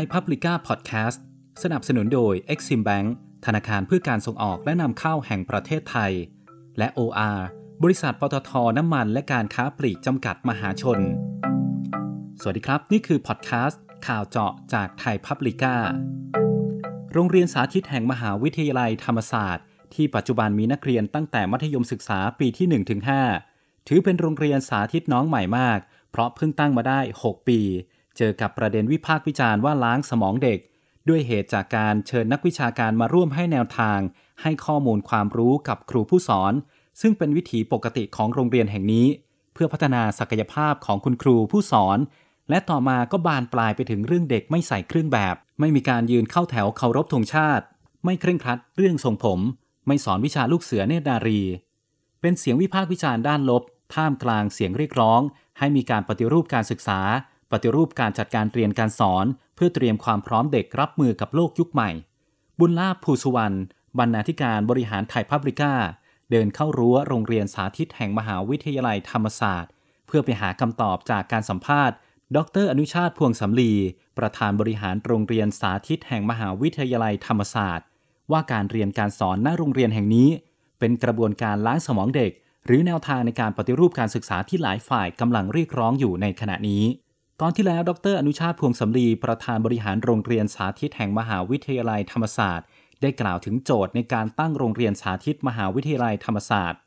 ไทยพับลิก้าพอดแคสต์สนับสนุนโดย Exim Bank ธนาคารเพื่อการส่งออกและนำเข้าแห่งประเทศไทย และ OR บริษัทปตทน้ำมันและการค้าปลีกจำกัดมหาชน สวัสดีครับ นี่คือพอดแคสต์ข่าวเจาะจากไทยพับลิก้าโรงเรียนสาธิตแห่งมหาวิทยาลัยธรรมศาสตร์ ที่ปัจจุบันมีนักเรียนตั้งแต่มัธยมศึกษาปีที่ 1-5 ถือเป็นโรงเรียนสาธิตน้องใหม่มาก เพราะเพิ่งตั้งมาได้ 6 ปี เจอกับประเด็นวิพากษ์วิจารณ์ว่าล้างสมองเด็ก ด้วยเหตุจากการเชิญนักวิชาการมาร่วมให้แนวทาง ให้ข้อมูลความรู้กับครูผู้สอน ซึ่งเป็นวิถีปกติของโรงเรียนแห่งนี้ เพื่อพัฒนาศักยภาพของคุณครูผู้สอน และต่อมาก็บานปลายไปถึงเรื่องเด็กไม่ใส่เครื่องแบบ ไม่มีการยืนเข้าแถวเคารพธงชาติ ไม่เคร่งครัดเรื่องทรงผม ไม่สอนวิชาลูกเสือเนตรนารี เป็นเสียงวิพากษ์วิจารณ์ด้านลบท่ามกลางเสียงเรียกร้อง ให้มีการปฏิรูปการศึกษา ปฏิรูปการจัดการเรียนการสอน เพื่อเตรียมความพร้อมเด็กรับมือกับโลกยุคใหม่ บุญลาภภูสุวรรณบรรณาธิการบริหารไทยพับริก้า เดินเข้ารั้วโรงเรียนสาธิตแห่งมหาวิทยาลัยธรรมศาสตร์ เพื่อไปหาคำตอบจากการสัมภาษณ์ ดร อนุชาติพวงสำลี ประธานบริหารโรงเรียนสาธิตแห่งมหาวิทยาลัยธรรมศาสตร์ ว่าการเรียนการสอนณโรงเรียนแห่งนี้ เป็นกระบวนการล้างสมองเด็ก หรือแนวทางในการปฏิรูปการศึกษาที่หลายฝ่ายกำลังเรียกร้องอยู่ในขณะนี้ ตอนที่แล้ว ดร อนุชาติพวงสำลีประธานบริหารโรงเรียนสาธิตแห่งมหาวิทยาลัยธรรมศาสตร์ ได้กล่าวถึงโจทย์ในการตั้งโรงเรียนสาธิตมหาวิทยาลัยธรรมศาสตร์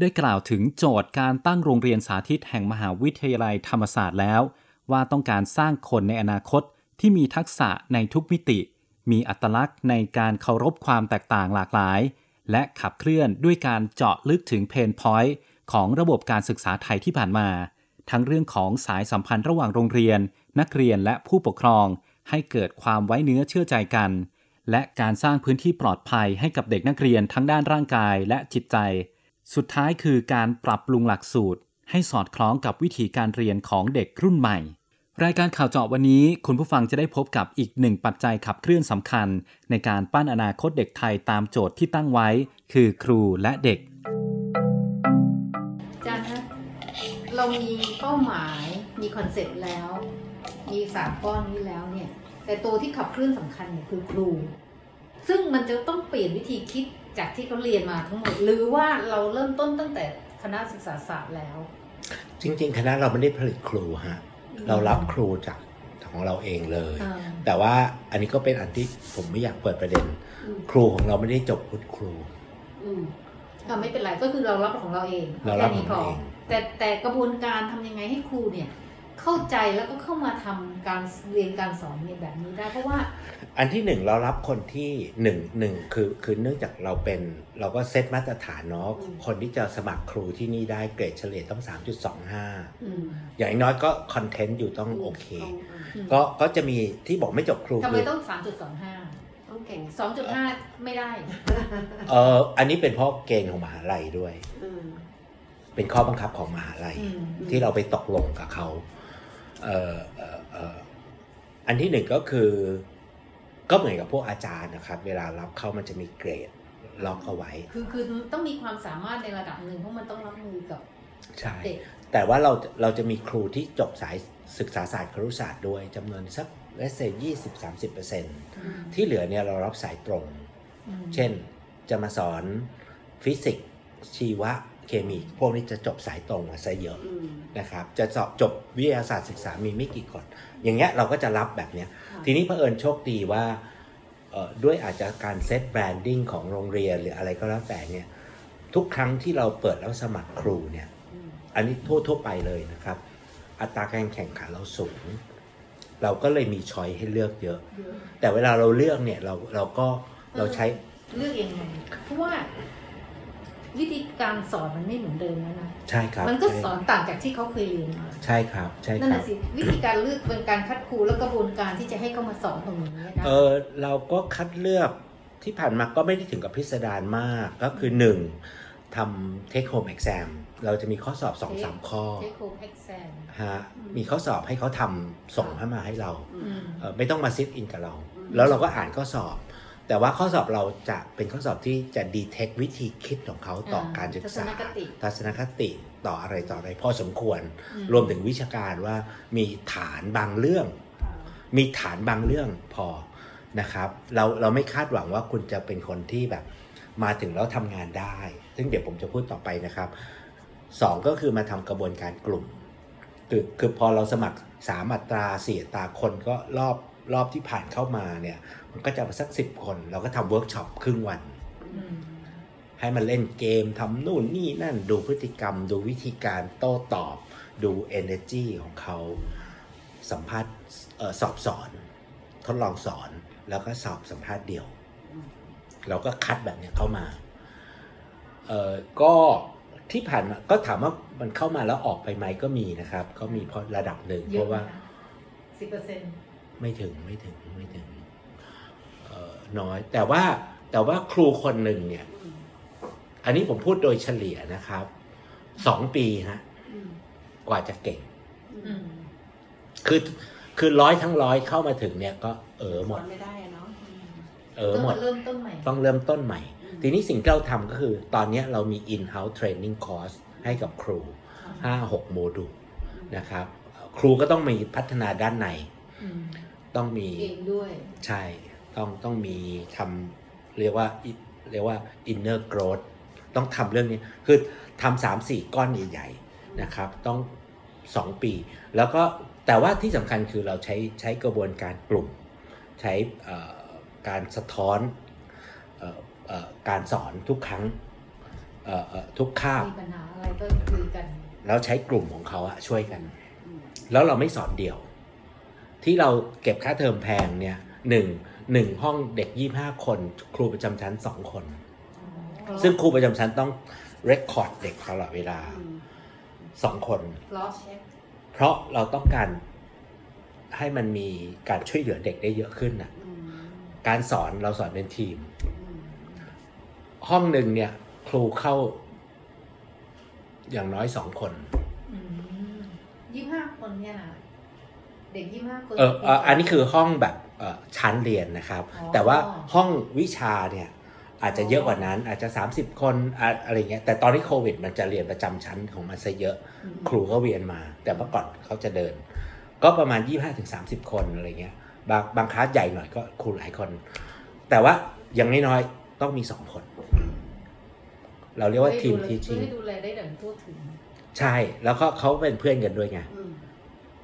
ได้กล่าวถึงโจทย์การตั้งโรงเรียนสาธิตแห่งมหาวิทยาลัยธรรมศาสตร์แล้ว ว่าต้องการสร้างคนในอนาคตที่มีทักษะในทุกมิติ มีอัตลักษณ์ในการเคารพความแตกต่างหลากหลาย และขับเคลื่อนด้วยการเจาะลึกถึงเพนพอยต์ของระบบการศึกษาไทยที่ผ่านมา ทั้งเรื่องของสายสัมพันธ์ระหว่างโรงเรียน นักเรียนและผู้ปกครอง ให้เกิดความไว้เนื้อเชื่อใจกัน และการสร้างพื้นที่ปลอดภัยให้กับเด็กนักเรียนทั้งด้านร่างกายและจิตใจ สุดท้ายคือการปรับปรุงหลักสูตร ให้สอดคล้องกับวิธีการเรียนของเด็กรุ่นใหม่ รายการข่าวเจาะวันนี้ คุณผู้ฟังจะได้พบกับอีกหนึ่งปัจจัยขับเคลื่อนสำคัญ ในการปั้นอนาคตเด็กไทยตามโจทย์ที่ตั้งไว้ คือครูและเด็ก เรามีเป้าหมายมี concept แล้ว มีสามก้อนนี้แล้วเนี่ย แต่ตัวที่ขับเคลื่อนสำคัญเนี่ยคือครู ซึ่งมันจะต้องเปลี่ยนวิธีคิดจากที่เขาเรียนมาทั้งหมด หรือว่าเราเริ่มต้นตั้งแต่คณะศึกษาศาสตร์แล้ว จริง ๆ คณะเราไม่ได้ผลิตครูฮะเรารับครูจากของเราเองเลยอ่าแต่ว่าอันนี้ก็เป็นอันที่ผมไม่อยากเปิดประเด็น ครูของเราไม่ได้จบพุทธครูอืมอ่าไม่เป็นไรก็คือเรารับของเราเองเรารับแค่นี้พของเราเอง แต่แต่กระบวนการทำยังไงให้ครูเนี่ยเข้าใจแล้วก็เข้ามาทำการเรียนการสอนเนี่ยแบบนี้ได้เพราะว่า อันที่หนึ่งเรารับคนที่หนึ่งหนึ่งคือคือเนื่องจากเราเป็นเราก็เซตมาตรฐานเนาะอืมคนที่จะสมัครครูที่นี่ได้เกรดเฉลี่ยต้อง 3.25อืมอย่างน้อยก็คอนเทนต์อยู่ต้องโอเคอืมก็ก็จะมีที่บอกไม่จบครูทำไมคือต้องสามจุดสองห้าต้องเก่งสองจุดห้าไม่ได้ เอออันนี้เป็นเพราะเกณฑ์ของมหาลัยด้วยอืม เป็นข้อบังคับของมหาลัยอืมที่เราไปตกลงกับเขาเอ่อเอ่อเอ่ออันที่หนึ่งก็คือ ก็เหมือนกับพวกอาจารย์นะครับ เวลารับเข้ามันจะมีเกรดล็อกเอาไว้ คือคือต้องมีความสามารถในระดับหนึ่งเพราะมันต้องรับมือกับใช่เด็กแต่ว่าเราเราจะมีครูที่จบสายศึกษาศาสตร์ครุศาสตร์ด้วยจำนวนสัก let's say ยี่สิบสามสิบเปอร์เซ็นที่เหลือเนี่ยเรารับสายตรงอืมเช่นจะมาสอนฟิสิกส์ชีวะ เคมี พวกนี้จะจบสายตรงมาซะเยอะนะครับ จะสอบจบวิทยาศาสตร์ศึกษามีไม่กี่คน อย่างเงี้ยเราก็จะรับแบบเนี้ย ทีนี้เผอิญโชคดีว่าเอ่อด้วยอาจจะการเซตแบรนดิ้งของโรงเรียนหรืออะไรก็แล้วแต่เนี่ย ทุกครั้งที่เราเปิดแล้วสมัครครูเนี่ยอืมอันนี้ทั่วทั่วไปเลยนะครับ อัตราการแข่งขันเราสูง เราก็เลยมีช้อยให้เลือกเยอะเยอะแต่เวลาเราเลือกเนี่ยเราเราก็เราใช้เลือกยังไงเพราะว่า วิธีการสอนมันไม่เหมือนเดิมแล้วนะใช่ครับ มันก็ใช่สอนต่างจากที่เขาเคยเรียนมาใช่ครับใช่นั่นครัแหะบสิวิธีการเลือกเป็นการคัดครูและกระบวนการที่จะให้เขามาสอนตรงนี้นะเออเราก็คัดเลือกที่ผ่านมาก็ไม่ได้ถึงกับพิสดารมากก็คือหนึ่งทำ take home exam เราจะมีข้อสอบสองสามข้อเทคโคเอ็กซมฮะมีข้อสอบให้เขาทำส่งให้มาให้เราอืมเออไม่ต้องมาซิทอินกับเรา แล้วเราก็อ่านข้อสอบ แต่ว่าข้อสอบเราจะเป็นข้อสอบที่จะ detect วิธีคิดของเขาต่ออาการศึกษาทัศนคติทัศนคติต่ออะไรต่ออะไรพอสมควรอืมรวมถึงวิชาการว่ามีฐานบางเรื่อง มีฐานบางเรื่องพอนะครับ เราเราไม่คาดหวังว่าคุณจะเป็นคนที่แบบมาถึงแล้วทำงานได้ ซึ่งเดี๋ยวผมจะพูดต่อไปนะครับสองก็คือมาทำกระบวนการกลุ่ม คือคือพอเราสมัครสามอัตราสี่อัตราคนก็รอบ รอบที่ผ่านเข้ามาเนี่ย มันก็จะสักสิบคน เราก็ทำเวิร์กช็อปครึ่งวัน ให้มันเล่นเกมทำนู่นนี่นั่นดูพฤติกรรม ดูวิธีการโต้ตอบ ดู energy ของเขาสัมภาษณ์สอบสอน ทดลองสอนแล้วก็สอบสัมภาษณ์เดี่ยว เราก็คัดแบบเนี้ยเข้ามาเออก็ที่ผ่านมาก็ถามว่ามันเข้ามาแล้วออกไปไหมก็มีนะครับ ก็มีพอระดับหนึ่งเพราะว่าสิบเปอร์เซ็นต์ ไม่ถึงไม่ถึงไม่ถึงเอ่อน้อย แต่ว่าแต่ว่าครูคนหนึ่งเนี่ย อันนี้ผมพูดโดยเฉลี่ยนะครับสองปีฮะกว่าจะเก่งอืมคือคือร้อยทั้งร้อยเข้ามาถึงเนี่ย ก็เออหมสอดนไม่ได้อะเนาะอืมเออหมดต้องาเริ่มต้นใหม่ต้องเริ่มต้นใหม่ ทีนี้สิ่งที่เราทำก็คือ ตอนนี้เรามี in-house training course ให้กับครู5-6โมดูลนะครับ ครูก็ต้องมีพัฒนาด้านในอืม ต้องมีเองด้วยใช่ต้องต้องมีทำเรียกว่าเรียกว่า inner growth ต้องทำเรื่องนี้คือทำสามสี่ก้อนใหญ่ๆนะครับ ต้องสองปี แล้วก็แต่ว่าที่สำคัญคือเราใช้ใช้กระบวนการกลุ่ม ใช้เอ่อการสะท้อนเอ่อเอ่อการสอนทุกครั้งเอ่อเอ่อทุกคาบมีปัญหาอะไรก็คุยกัน แล้วใช้กลุ่มของเขาอะช่วยกัน แล้วเราไม่สอนเดี่ยว ที่เราเก็บค่าเทอมแพงเนี่ยหนึ่งหนึ่งห้องเด็กยี่ห้าคน ครูประจำชั้นสองคน ซึ่งครูประจำชั้นต้องเรคคอร์ดเด็กตลอดเวลาสองคนล็อกเช็คเพราะเราต้องการให้มันมีการช่วยเหลือเด็กได้เยอะขึ้นน่ะอืมการสอนเราสอนเป็นทีมอืมห้องหนึ่งเนี่ย ครูเข้า อย่างน้อยสองคนยี่ห้าคนเนี่ยนะ เด็กยี่ห้าคนเออเอออันนี้คือห้องแบบเอ่อชั้นเรียนนะครับอ๋อแต่ว่าห้องวิชาเนี่ยอาจจะเยอะกว่านั้นอาจจะ 30 คนอะอะไรเงี้ยแต่ตอนที่โควิด มันจะเรียนประจำชั้นของมันซะเยอะอืมครูก็เวียนมา แต่เมื่อก่อนเขาจะเดิน ก็ประมาณ 25-30 คนอะไรเงี้ยบางบางคลาสใหญ่หน่อยก็ครูหลายคน แต่ว่าอย่างน้อยๆต้องมีสองคน เราเรียกว่าทีมทีชิ่งเพื่อให้ดูแลได้ดังทั่วถึง ใช่แล้วก็เขาเป็นเพื่อนกันด้วยไงอืม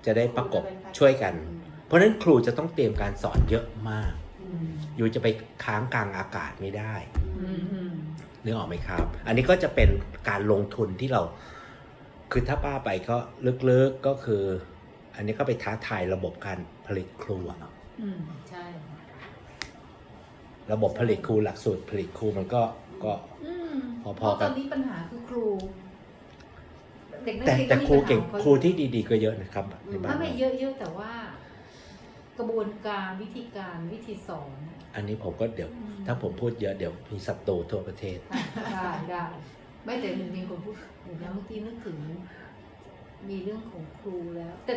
จะได้ประกบ ช่วยกัน เพราะฉะนั้นครูจะต้องเตรียมการสอนเยอะมากอืมอยู่จะไปค้างกลางอากาศไม่ได้อืมอืมนึกออกไหมครับ อันนี้ก็จะเป็นการลงทุนที่เรา คือถ้าป้าไปก็ลึกๆก็คือ อันนี้ก็ไปท้าทายระบบการผลิตครูอะเนาะอืมใช่ ระบบผลิตครูหลักสูตรผลิตครูมันก็ก็อืมพอๆเพราะกัตอนนนี้ปัญหาคือครู เด็กนักแต่เรียนแต่ก็มีครูปัญหาเก่งของขาครูที่ดีๆก็เยอะนะครับในบ้าถ้านไม่เยอะๆแต่ว่า กระบวนการวิธีการวิธีสอนอันนี้ผมก็เดี๋ยวอืมถ้าผมพูดเยอะเดี๋ยวมีศัตรูทั่วประเทศได้ได้ไม่แต่มีคนพูดเดี๋ยวนะเมื่อกี้นึกถึง มีเรื่องของครูแล้ว แต่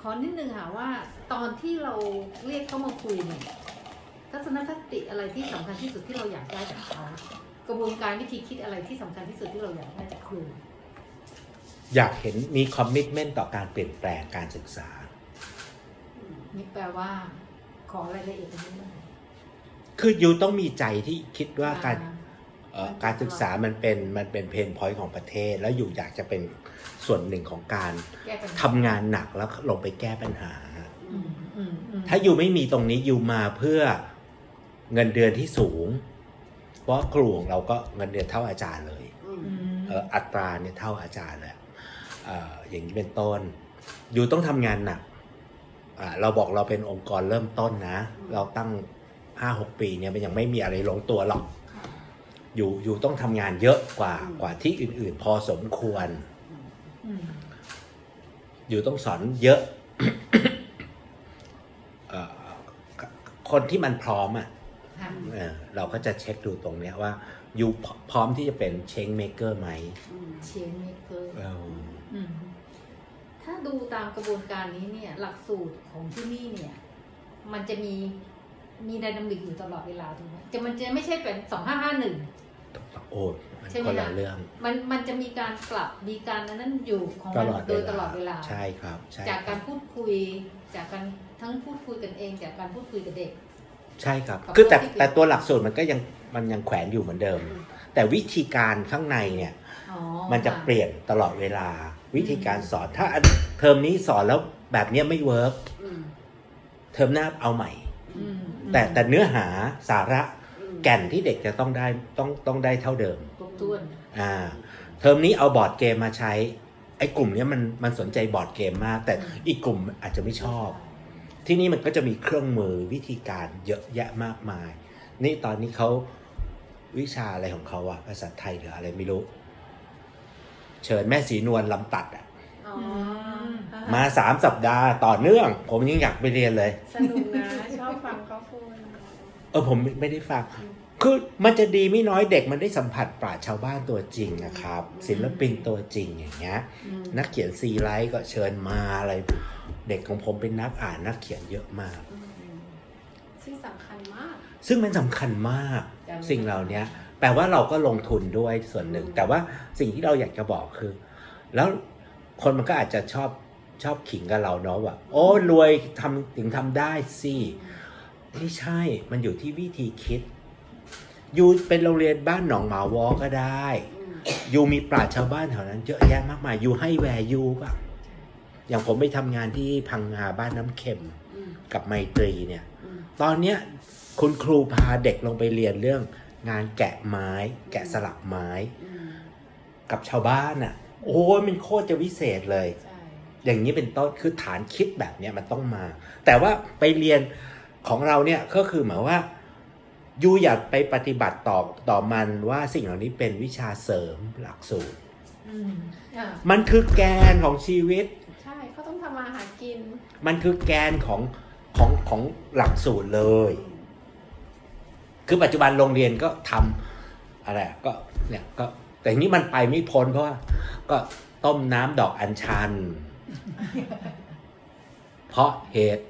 ขอนิดนึงค่ะว่า ตอนที่เราเรียกเขามาคุยเนี่ยทัศนคติอะไรที่สำคัญที่สุดที่เราอยากได้จากเขากระบวนการวิธีคิดอะไรที่สำคัญที่สุดที่เราอยากได้จากครู อยากเห็นมี commitment ต่อการเปลี่ยนแปลงการศึกษา นี่แปลว่า ขอรายละเอียดตรงนี้หน่อยคือ you ต้องมีใจที่คิดว่าการอ่เอ่อการศึกษามันเป็นมันเป็น pain point ของประเทศ แล้ว you อยากจะเป็นส่วนหนึ่งของการแก้ปัญหาทำงานหนักแล้วลงไปแก้ปัญหาอืมอืมอืมถ้าอยู่ไม่มีตรงนี้อยู่มาเพื่อเงินเดือนที่สูง เพราะครูของเราก็เงินเดือนเท่าอาจารย์เลยอืมอืมเอ่ออัตราเนี่ยเท่าอาจารย์เลยเอ่ออย่างนี้เป็นต้น อยู่ต้องทำงานหนักอ่าเราบอกเราเป็นองค์กรเริ่มต้นนะ เราตั้งห้าหกปีเนี่ยมันยังไม่มีอะไรลงตัวหรอก อยู่อยู่ต้องทำงานเยอะกว่ากว่าที่อื่น ๆ พอสมควรอืมอยู่ต้องสอนเยอะเอ่อคนที่มันพร้อมอะค่ะเออเราก็จะเช็คดูตรงเนี้ยว่า อยู่พร้อมที่จะเป็นเชงเมเกอร์ไหมอืมเชียงเมเกอร์เอออืม ถ้าดูตามกระบวนการนี้เนี่ย หลักสูตรของที่นี่เนี่ย มันจะมีมีไดนามิกอยู่ตลอดเวลาถูกไหมจะมันจะไม่ใช่เป็นสองห้าห้าหนึ่งโอ้ยมันใช่ไหมคนละคะเรื่องมันมันจะมีการกลับมีการอันนั้นอยู่ของตมันลอดโดยตลอดเวลาใช่ครับใช่จากคการับรพูดคุย จากการทั้งพูดคุยกันเอง จากการพูดคุยกับเด็ก ใช่ครับกับคือแต่ข้อที่เปลี่ยนแต่ตัวหลักสูตรมันก็ยังมันยังแขวนอยู่เหมือนเดิม แต่วิธีการข้างในเนี่ยอ๋อมันจะค่เปลี่ยนตลอดเวลา วิธีการสอน ถ้าอันเทอมนี้สอนแล้วแบบเนี้ยไม่ work อืมเทอมหน้าเอาใหม่อืมแต่แต่เนื้อหาสาระอืมแก่นที่เด็กจะต้องได้ต้องต้องได้เท่าเดิมครบถ้วนอ่าเทอมนี้เอา board game มาใช้ไอ้กลุ่มเนี้ยมันมันสนใจ board game มาก แต่อีกกลุ่มอาจจะไม่ชอบ ทีนี้มันก็จะมีเครื่องมือวิธีการเยอะแยะมากมาย นี่ตอนนี้เขาวิชาอะไรของเขาอะภาษาไทยหรืออะไรไม่รู้ เชิญแม่สีนวลลำตัดอะอ๋อมาสามสัปดาห์ต่อเนื่อง ผมยังอยากไปเรียนเลย สนุกนะ ชอบฟังเขาพูดเออผมไม่ได้ฟังคือมันจะดีไม่น้อยเด็กมันได้สัมผัสปราชญ์ชาวบ้านตัวจริงนะครับ ศิลปินตัวจริงอย่างเงี้ยอืมนักเขียนซีไลท์ก็เชิญมาอะไร เด็กของผมเป็นนักอ่านนักเขียนเยอะมาก ซึ่งสำคัญมาก ซึ่งมันสำคัญมากจำสิ่งเหล่านี้ แปลว่าเราก็ลงทุนด้วยส่วนหนึ่ง แต่ว่าสิ่งที่เราอยากจะบอกคือ แล้วคนมันก็อาจจะชอบชอบขิงกับเราเนาะว่าโอ้รวยทำถึงทำได้สิไม่ใช่มันอยู่ที่วิธีคิด อยู่เป็นโรงเรียนบ้านหนองหมาวอก็ได้ อยู่มีปราชญ์ชาวบ้านแถวนั้นเยอะแยะมากมายอยู่ให้แวร์ยูป่ะอย่างผมไปทำงานที่พังงาบ้านน้ำเค็มอืมกับไมตรีเนี่ยอืมตอนเนี้ยคุณครูพาเด็กลงไปเรียนเรื่อง งานแกะไม้ แกะสลักไม้อืมกับชาวบ้านอะ โอ้ยมันโคตรจะวิเศษเลยใช่อย่างนี้เป็นต้นคือฐานคิดแบบเนี้ยมันต้องมา แต่ว่าไปเรียนของเราเนี่ยก็คือหมายว่ายูอยากไปปฏิบัติต่อต่อมันว่าสิ่งเหล่านี้เป็นวิชาเสริมหลักสูตรอืมอะมันคือแกนของชีวิต ใช่เขาต้องทำมาหากิน มันคือแกนของของของหลักสูตรเลย คือปัจจุบันโรงเรียนก็ทำอะไรอะก็เนี่ยก็แต่ทีนี้มันไปไม่พ้นเพราะว่าก็ต้มน้ำดอกอัญชัน เพราะเหตุ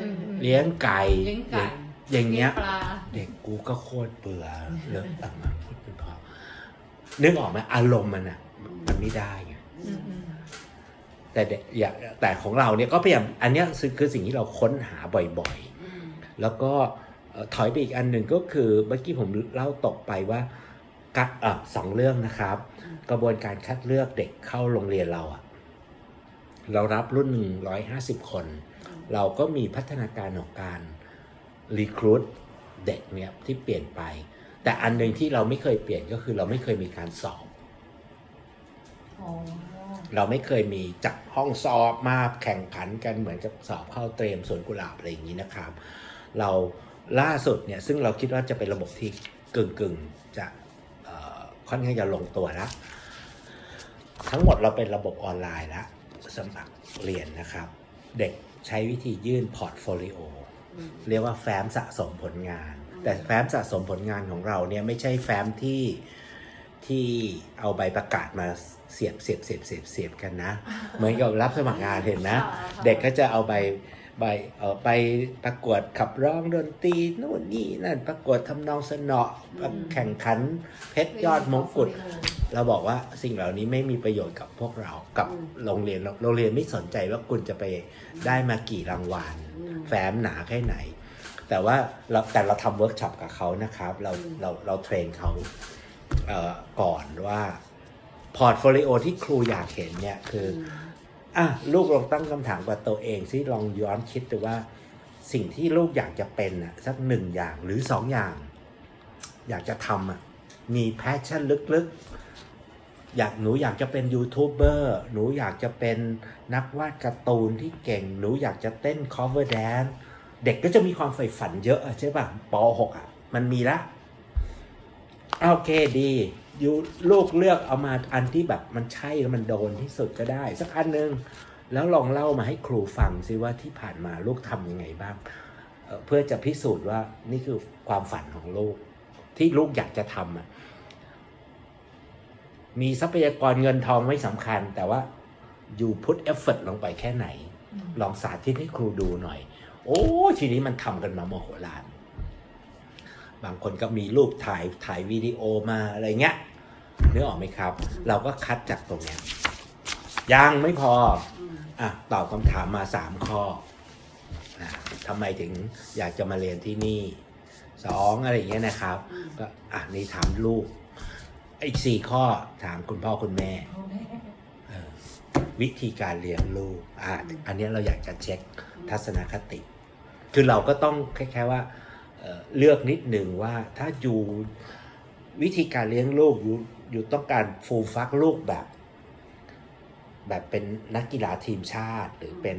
อืมอืมเลี้ยงไก่เลี้ยงไก่อย่างเงี้ยปลาเด็กกูก็โคตรเบื่อเลิกตั้งมาพูดเป็นพอนึกออกไหมอารมณ์มันอะ มันไม่ได้ไงอืมอืมแต่เด็กอย่าแต่ของเราเนี่ยก็พยายามอันเนี้ยคือคือสิ่งที่เราค้นหาบ่อยอืมๆแล้วก็เอ่อ ถอยไปอีกอันหนึ่งก็คือเมื่อกี้ผมเล่าตกไปว่ากัดอะสองเรื่องนะครับ กระบวนการคัดเลือกเด็กเข้าโรงเรียนเราอะเรารับรุ่นหนึ่งร้อยห้าสิบคน เราก็มีพัฒนาการของการรีครูดเด็กเนี่ยที่เปลี่ยนไป แต่อันหนึ่งที่เราไม่เคยเปลี่ยนก็คือเราไม่เคยมีการสอบอ๋อเราไม่เคยมีจัดห้องสอบมาแข่งขันกันเหมือนกับสอบเข้าเตรียมสวนกุหลาบอะไรอย่างนี้นะครับ เรา ล่าสุดเนี่ยซึ่งเราคิดว่าจะเป็นระบบที่กึ่งกึ่งๆจะเอ่อค่อนข้างจะลงตัวแล้วทั้งหมดเราเป็นระบบออนไลน์แล้วสมัครเรียนนะครับ เด็กใช้วิธียื่น portfolio อืมเรียกว่าแฟ้มสะสมผลงาน แต่แฟ้มสะสมผลงานของเราเนี่ยไม่ใช่แฟ้มที่ที่เอาใบประกาศมาเสียบเสียบเสียบเสียบเสียบกันนะ เหมือนกับรับสมัครงานเห็นนะ เด็กก็จะเอาใบ ใบเออไปประกวดขับร้องดนตรีนู่นนี่นั่นประกวดทำนองเสนาะแข่งขันเพชรยอดมงกุฎเราบอกว่าสิ่งเหล่านี้ไม่มีประโยชน์กับพวกเรากับอืมโรงเรียนโรงเรียนไม่สนใจว่าคุณจะไปได้มากี่รางวัลอืมแฟ้มหนาแค่ไหน แต่ว่าเราแต่เราทำเวิร์กช็อปกับเขานะครับ เราอืมเราเรา train เขาเอ่อก่อนว่า portfolio ที่ครูอยากเห็นเนี่ยคืออ่่ะลูกลองตั้งคำถามกับตัวเองซิลองย้อนคิดดูว่า สิ่งที่ลูกอยากจะเป็นอะสักหนึ่งอย่างหรือสองอย่าง อยากจะทำอะมี passion ลึกๆ อยากหนูอยากจะเป็นยูทูบเบอร์หนูอยากจะเป็นนักวาดการ์ตูนที่เก่ง หนูอยากจะเต้น cover dance เด็กก็จะมีความใฝ่ฝันเยอะอะใช่ป่ะ ป.6 อะ มันมีละโอเคดี you ลูกเลือกเอามาอันที่แบบมันใช่แล้วมันโดนที่สุดก็ได้ สักอันหนึ่งแล้วลองเล่ามาให้ครูฟังซิว่าที่ผ่านมาลูกทำยังไงบ้างเเพื่อจะพิสูจน์ว่านี่คือความฝันของลูก ที่ลูกอยากจะทำอะมีทรัพยากรเงินทองไม่สำคัญ แต่ว่า you put effort ลงไปแค่ไหน ลองสาธิตให้ครูดูหน่อย โอ้ ทีนี้มันทำกันมาโมโหลาน บางคนก็มีรูปถ่ายถ่ายวิดีโอมาอะไรเงี้ยนึกออกไหมครับ เราก็คัดจากตรงเนี้ยยังไม่พออะตอบคำถามมาสามข้อทำไมถึงอยากจะมาเรียนที่นี่สองอะไรอย่างเงี้ยนะครับก็อะนี่ถามลูกอีกสี่ข้อถามคุณพ่อคุณแม่วิธีการเลี้ยงลูกอะอันนี้เราอยากจะเช็คทัศนคติ คือเราก็ต้องแค่ๆว่า เอ่อเลือกนิดหนึ่งว่าถ้าอยู่วิธีการเลี้ยงลูกอยู่you ต้องการฟูลฟักลูกแบบ แบบเป็นนักกีฬาทีมชาติหรือเป็น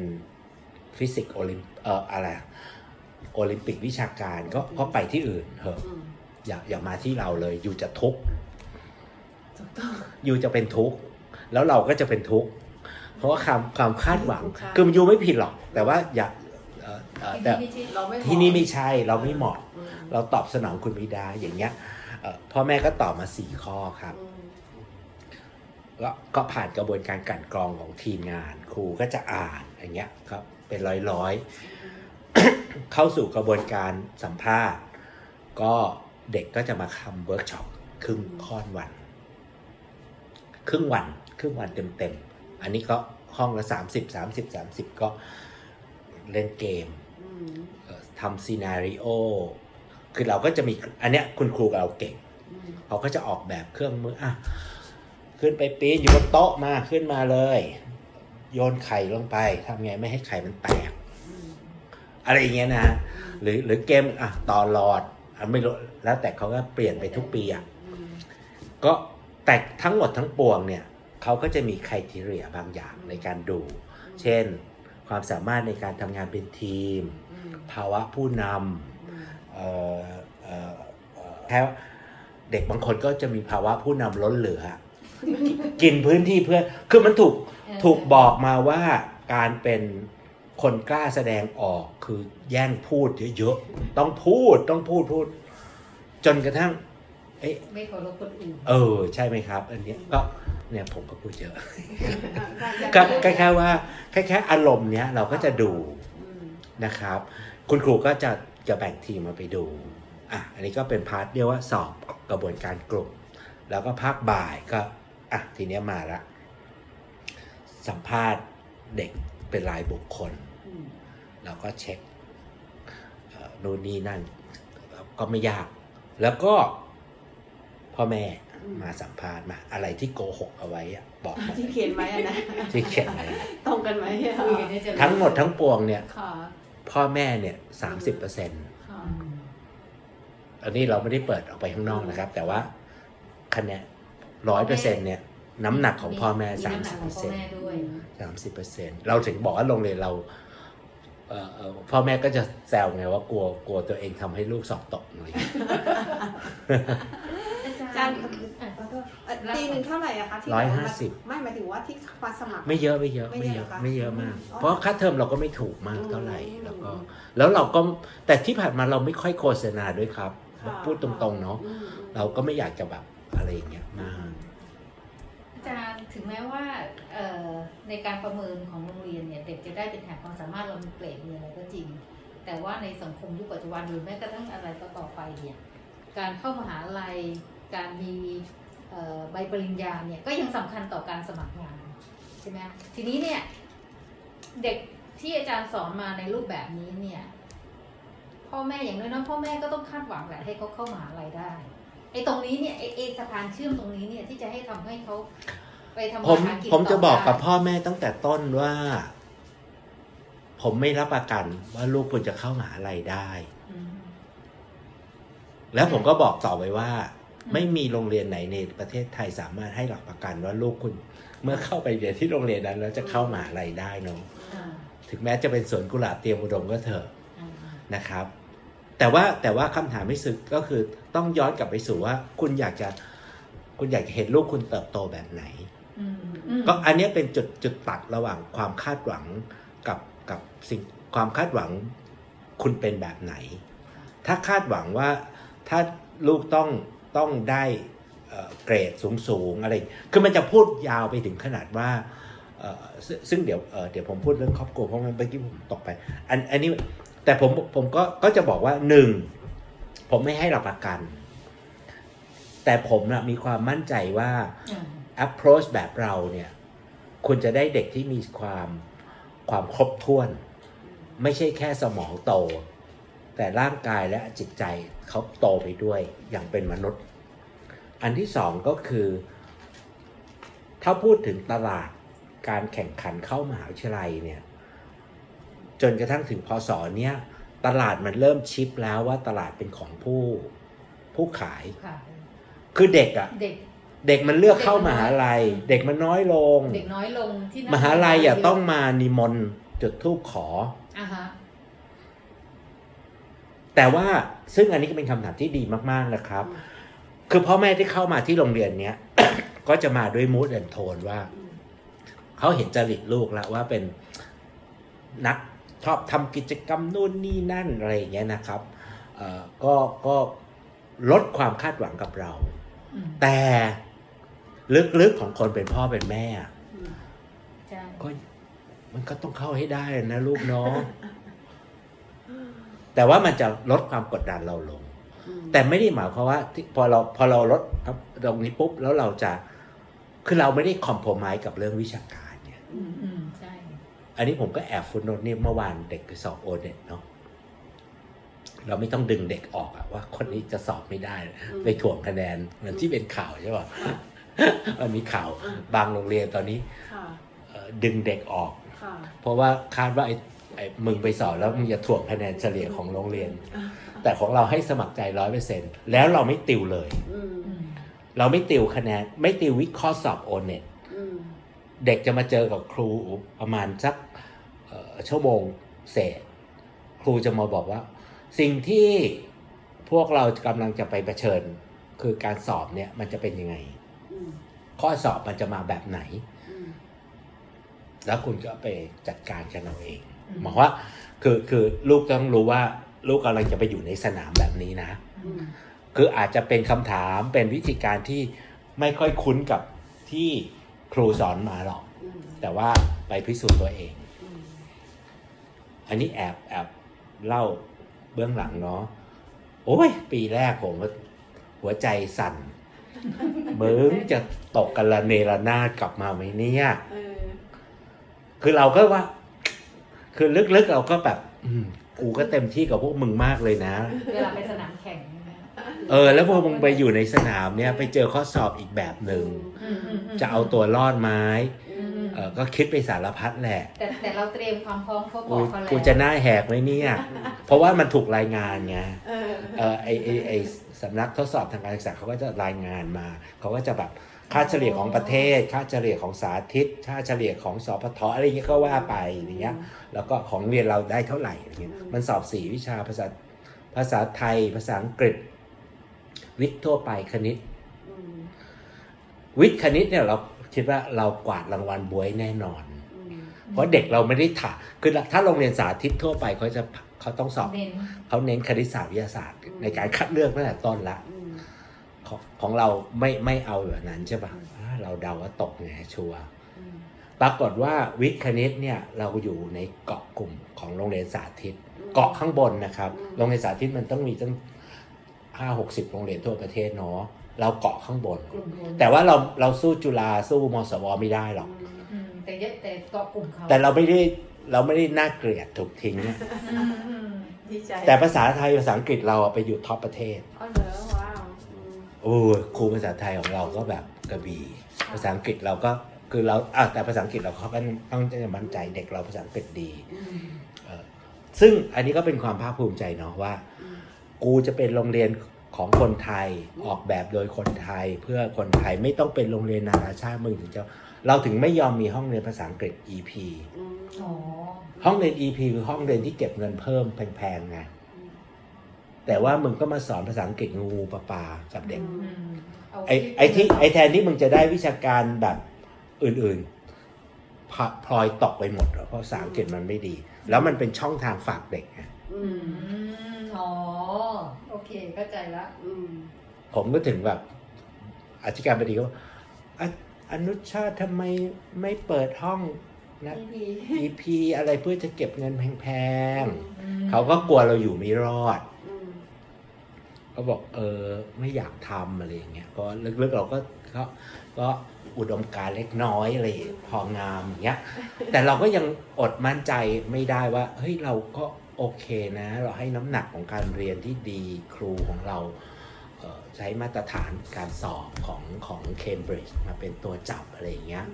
ฟิสิกส์โอลิมเอ่ออะไรอะโอลิมปิกวิชาการก็ก็ไปที่อื่นเถอะอย่าอย่ามาที่เราเลย you จะทุกข์ถูกต้อง you จะเป็นทุกข์แล้วเราก็จะเป็นทุกข์เพราะว่าความความคาดหวังใช่คือมัน you ไม่ผิดหรอก แต่ว่าอย่าเอ่อเอ่อที่ แต่นี่ไม่ใช่เราไม่ที่นี่ไม่ใช่เราไม่เหมาะอืมเราตอบสนองคุณไม่ได้อย่างเงี้ยเอ่อพ่อแม่ก็ตอบมาสี่ข้อครับอืมก็ก็ผ่านกระบวนการกลั่นกรองของทีมงาน ครูก็จะอ่านอย่างเงี้ยครับ เป็นร้อยร้อยๆ เข้าสู่กระบวนการสัมภาษณ์ ก็เด็กก็จะมาทำเวิร์กช็อปครึ่งค่อนวัน ครึ่งวัน ครึ่งวันเต็มๆ อันนี้ก็ห้องละสามสิบสามสิบสามสิบก็ เล่นเกมอืมเอ่อทำซีนารีโอคือเราก็จะมีอันเนี้ยคุณครูกับเราเก่งอืมเขาก็จะออกแบบเครื่องมืออะขึ้นไปปีนอยู่บนโต๊ะมาขึ้นมาเลย โยนไข่ลงไปทำไงไม่ให้ไข่มันแตกอืมอะไรอย่างเงี้ยนะหรือหรือเกมอะต่อหลอดอะไม่รู้แล้วแต่เขาก็เปลี่ยนไปทุกปีอะอืมก็แต่ทั้งหมดทั้งปวงเนี่ยเขาก็จะมีคุณทีเรียบางอย่างในการดู เช่น ความสามารถในการทำงานเป็นทีมอืมภาวะผู้นอืมำเอ่อเอ่อเอ่อแค่เด็กบางคนก็จะมีภาวะผู้นำล้นเหลือ กินพื้นที่เพื่อนคือมันถูกเออถูกบอกมาว่าการเป็นคนกล้าแสดงออกคือแย่งพูดเยอะๆ ต้องพูดต้องพูดพูด จนกระทั่ง เอ๊ะไม่เคารพคนอื่นเออใช่ไหมครับ อันเนี้ยก็เนี่ยผมก็พูดเยอะได้ก็ได้แค่แค่ว่าแค่แค่อารมณ์เนี้ยเราก็จะดูอืมนะครับ คุณครูก็จะจะแบ่งทีมมาไปดูอะอันนี้ก็เป็นพาร์ทเรียกว่าสอบกระบวนการกลุ่ม แล้วก็ภาคบ่ายก็อะทีเนี้ยมาละสัมภาษณ์เด็กเป็นรายบุคคลอืมเราก็เช็คเอ่อนู่นนี่นั่นก็ไม่ยาก แล้วก็ พ่อแม่มาสัมภาษณ์มา อะไรที่โกหกเอาไว้อะบอกมาที่เขียนไว้อะนะที่เขียนไว้ตรงกันไหมอะคุยกันเนี่ยจะรู้ทั้งหมดทั้งปวงเนี่ยค่ะพ่อแม่เนี่ยสามสิบเปอร์เซ็นต์ค่ะอืมอันนี้เราไม่ได้เปิดออกไปข้างนอกนะครับ แต่ว่าคะแนนร้อยเปอร์เซ็นต์เนี่ยน้ำหนักของพ่อแม่สามน้ำหนัสิกบขเปอองร์พ่อเซ็นต์แม่ด้วยสามสิบเปอร์เซ็นต์เราถึงบอกว่าโรงเรียนเราเอ่อเอ่อพ่อแม่ก็จะแซวไงว่ากลัวกลัวตัวเองทำให้ลูกสอบตกอะไรอย่างเงี้ย อาจารย์เอ่อปีหนึ่งเท่าไหร่อะคะที่ร้อยแบบห้าว่าสิบไม่หมายถึงว่าที่มาสมัคร ไม่เยอะไม่เยอะไม่ไม่เยเยอะอะเหรอคะไม่เยอะมากอ๋อเพราะค่าเทอมเราก็ไม่ถูกมากเท่าไหร่อืมแล้วก็ แล้วเราก็แต่ที่ผ่านมาเราไม่ค่อยโฆษณาด้วยครับค่ะพูดตรงๆเนาะอืมเราก็ไม่อยากจะแบบอะไรอย่างเงี้ยมากอาจารย์ถึงแม้ว่าเอ่อในการประเมินของโรงเรียนเนี่ยเด็กจะได้เป็นแถบความสามารถเรามีเกรดมีอะไรก็จริง แต่ว่าในสังคมยุคปัจจุบันหรือแม้กระทั่งอะไรก็ต่อไปเนี่ยการเข้ามหาลัย การมีเอ่อใบปริญญาเนี่ยก็ยังสำคัญต่อการสมัครงานใช่ไหมทีนี้เนี่ยเด็กที่อาจารย์สอนมาในรูปแบบนี้เนี่ยพ่อแม่อย่างน้อยๆพ่อแม่ก็ต้องคาดหวังแหละให้เขาเข้ามหาลัยได้ไอ้ตรงนี้เนี่ยไอ้ไอ้สะพานเชื่อมตรงนี้เนี่ยที่จะให้ทำให้เขาไปทำผมมาหากินผมจะต่บอกกับได้พ่อแม่ตั้งแต่ต้นว่า ผมไม่รับประกันว่าลูกคุณจะเข้ามหาลัยได้อืมแล้วผมก็บอกต่อไปว่าอืม ไม่มีโรงเรียนไหนในประเทศไทยสามารถให้หลักประกันว่าลูกคุณ เมื่อเข้าไปเรียนที่โรงเรียนนั้น แล้วจะเข้ามหาลัยได้เนาะอ่าถึงแม้จะเป็นสวนกุหลาบเตรียมอุดมก็เถอะอ่านะครับ แต่ว่าแต่ว่าคำถามที่สุดก็คือต้องย้อนกลับไปสู่ว่า คุณอยากจะคุณอยากจะเห็นลูกคุณเติบโตแบบไหนอืมอืมก็อันเนี้ยเป็นจุดจุดตัดระหว่างความคาดหวังกับกับสิ่งความคาดหวังคุณเป็นแบบไหน ถ้าคาดหวังว่าถ้าลูกต้อง ต้องได้เอ่อเกรดสูงสูงๆอะไร คือมันจะพูดยาวไปถึงขนาดว่าเอ่อซึ่งซึ่งเดี๋ยวเอ่อเดี๋ยวผมพูดเรื่องครอบครัวเพราะมันเมื่อกี้ผมตกไป อันอันนี้แต่ผมผมก็ก็จะบอกว่าหนึ่งผมไม่ให้รับประกัน แต่ผมนะมีความมั่นใจว่าอ่า approach แบบเราเนี่ยคุณจะได้เด็กที่มีความความครบถ้วน ไม่ใช่แค่สมองโต แต่ร่างกายและจิตใจ เขาโตไปด้วยอย่างเป็นมนุษย์ อันที่สองก็คือ ถ้าพูดถึงตลาดการแข่งขันเข้ามหาวิทยาลัยเนี่ยจนกระทั่งถึงพศเนี้ยตลาดมันเริ่มชิปแล้วว่าตลาดเป็นของผู้ผู้ขายค่ะคือเด็กอะเด็กเด็กมันเลือกเข้ามหาลัย เด็กมันน้อยลง เด็กน้อยลงที่นั่นมหาลัยอย่าต้องมานิมนต์จุดธูปขออ่าฮะ แต่ว่าซึ่งอันนี้ก็เป็นคำถามที่ดีมากๆนะครับ คือพ่อแม่ที่เข้ามาที่โรงเรียนเนี้ย ก็จะมาด้วยมูดแอนโทนว่าเขาเห็นจริตลูกแล้วว่าเป็นนักชอบทำกิจกรรมนู่นนี่นั่นอะไรอย่างเงี้ยนะครับเอ่อก็ก็ลดความคาดหวังกับเราอืมแต่ลึกๆของคนเป็นพ่อเป็นแม่อะใช่ก็มันก็ต้องเข้าให้ได้นะลูกเนาะ แต่ว่ามันจะลดความกดดันเราลง แต่ไม่ได้หมายความว่าที่พอเราพอเราลดตรงนี้ปุ๊บแล้วเราจะคือเราไม่ได้คอมโพมายกับเรื่องวิชาการเนี่ยอืมอืมใช่อันนี้ผมก็แอบฟุตโนตนี่เมื่อวานเด็กไปสอบโอเน็ตเนาะเราไม่ต้องดึงเด็กออกอะว่า คนนี้จะสอบไม่ได้ ไปถ่วงคะแนนเหมือนที่เป็นข่าวใช่ป่ะมันมีข่าวบางโรงเรียนตอนนี้ค่ะเอ่อดึงเด็กออกค่ะเพราะว่าคาดว่าไอ้ไอ้ มึงไปสอบแล้วมึงจะถ่วงคะแนนเฉลี่ยของโรงเรียน แต่ของเราให้สมัครใจร้อยเปอร์เซ็นแล้วเราไม่ติวเลยอืมอืมเราไม่ติวคะแนน ไม่ติววิเคราะห์สอบโอเน็ตอืมเด็กจะมาเจอกับครูประมาณสักเอ่อชั่วโมงเศษ ครูจะมาบอกว่า สิ่งที่พวกเรากำลังจะไปเผชิญ คือการสอบเนี่ยมันจะเป็นยังไงอืมข้อสอบมันจะมาแบบไหนอืมแล้วคุณก็ไปจัดการกันเอาเอง หมายว่าคือคือลูกต้องรู้ว่าลูกกำลังจะไปอยู่ในสนามแบบนี้นะอืมคืออาจจะเป็นคำถามเป็นวิธีการที่ไม่ค่อยคุ้นกับที่ครูสอนมาหรอกอืมแต่ว่าไปพิสูจน์ตัวเองอืมอันนี้แอบแอบเล่าเบื้องหลังเนาะโอ้ย ปีแรกผมว่าหัวใจสั่นมึงจะตกกันละเนระนาดกลับมาไหมเนี่ยเออคือเราก็ว่า คือลึกๆเราก็แบบ อืมกูก็เต็มที่กับพวกมึงมากเลยนะ เวลาไปสนามแข่งใช่ไหมเออ แล้วพอมึงไปอยู่ในสนามเนี่ย ไปเจอข้อสอบอีกแบบหนึ่งอืมอืมมจะเอาตัวรอดไหมอืมอืมเออก็คิดไปสารพัดแหละ แต่แต่เราเตรียมความพร้อมเขาบกูอกเขาแล้วกูจะหน้าแหกไหมเนี่ย เพราะว่ามันถูกรายงานไง เออ เออไอไอไอสำนักทดสอบทางการศึกษาเขาก็จะรายงานมา เขาก็จะแบบ ค่าเฉลี่ยของประเทศ ค่าเฉลี่ยของสาธิต ค่าเฉลี่ยของสพทอะไรเงี้ยก็ว่าไปอย่างเงี้ยแล้วก็ของเรียนเราได้เท่าไหร่อย่างเงี้ยมันสอบสี่วิชาภาษาภาษาไทย ภาษาอังกฤษ วิทย์ทั่วไปคณิตอืมวิทย์คณิตเนี่ยเราคิดว่าเรากวาดรางวัลบวยแน่นอนอืมเพราะเด็กเราไม่ได้ถาคือถ้าโรงเรียนสาธิตทั่วไปเขาจะเขาต้องสอบเน้นเขาเน้นคณิตศาสตร์วิทยาศาสตร์ ในการคัดเลือกตั้งแต่ต้นละอืม ของของเราไม่ไม่เอาแบบนั้นใช่ปะอ่าเราเดาว่าตกไงชัวร์อืมปรากฏว่าวิทย์คณิตเนี่ยเราอยู่ในเกาะกลุ่มของโรงเรียนสาธิต เกาะข้างบนนะครับ โรงเรียนสาธิตมันต้องมีตั้งห้าหกสิบโรงเรียนทั่วประเทศเนาะเราเกาะข้างบนกลุ่มคนแต่ว่าเราเราสู้จุฬาสู้มสวไม่ได้หรอกอืมแต่เยอะแต่เกาะกลุ่มเขาแต่เราไม่ได้เราไม่ได้น่าเกลียดถูกทิ้งอืมอืมดีใจแต่ภาษาไทยภาษาอังกฤษเราอะไปอยู่ท็อปประเทศ โอ้ครูภาษาไทยของเราก็แบบกระบี่ ภาษาอังกฤษเราก็คือเราอะแต่ภาษาอังกฤษเราเขาก็ต้องจะมั่นใจเด็กเราภาษาอังกฤษดีซึ่งอันนี้ก็เป็นความภาคภูมิใจเนาะว่า กูจะเป็นโรงเรียนของคนไทยออกแบบโดยคนไทยเพื่อคนไทยไม่ต้องเป็นโรงเรียนนานาชาติมึงถึงจะเราถึงไม่ยอมมีห้องเรียนภาษาอังกฤษ EP ห้องเรียน EP คือห้องเรียนที่เก็บเงินเพิ่มแพงๆไง แต่ว่ามึงก็มาสอนภาษาอังกฤษงูปลาปลากับเด็กอืมเาไอ้ไอ้ที่ไอ้แทนที่มึงจะได้วิชาการแบบอื่นๆพะพลอยตกไปหมดอะเพราะภาษาอังกฤษมันไม่ดี แล้วมันเป็นช่องทางฝากเด็กไงอือืมมอ๋อโอเคเข้าใจละอืมผมก็ถึงแบบอธิการบดีก็ว่าอะอนุชาติทำไมไม่เปิดห้องนะดี EP อะไรเพื่อจะเก็บเงินแพงอืมๆเขาก็กลัวเราอยู่ไม่รอด อืมเขาบอกเออไม่อยากทำอะไรอย่างเงี้ยก็ลึกๆเราก็ก็ก็อุดมการเล็กน้อยอะไรพองามอย่างเงี้ยแต่เราก็ยังอดมั่นใจไม่ได้ว่าเฮ้ยเราก็โอเคนะ เราให้น้ำหนักของการเรียนที่ดีครูของเราเออใช้มาตรฐานการสอบของของเคมบริดจ์มาเป็นตัวจับอะไรอย่างเงี้ย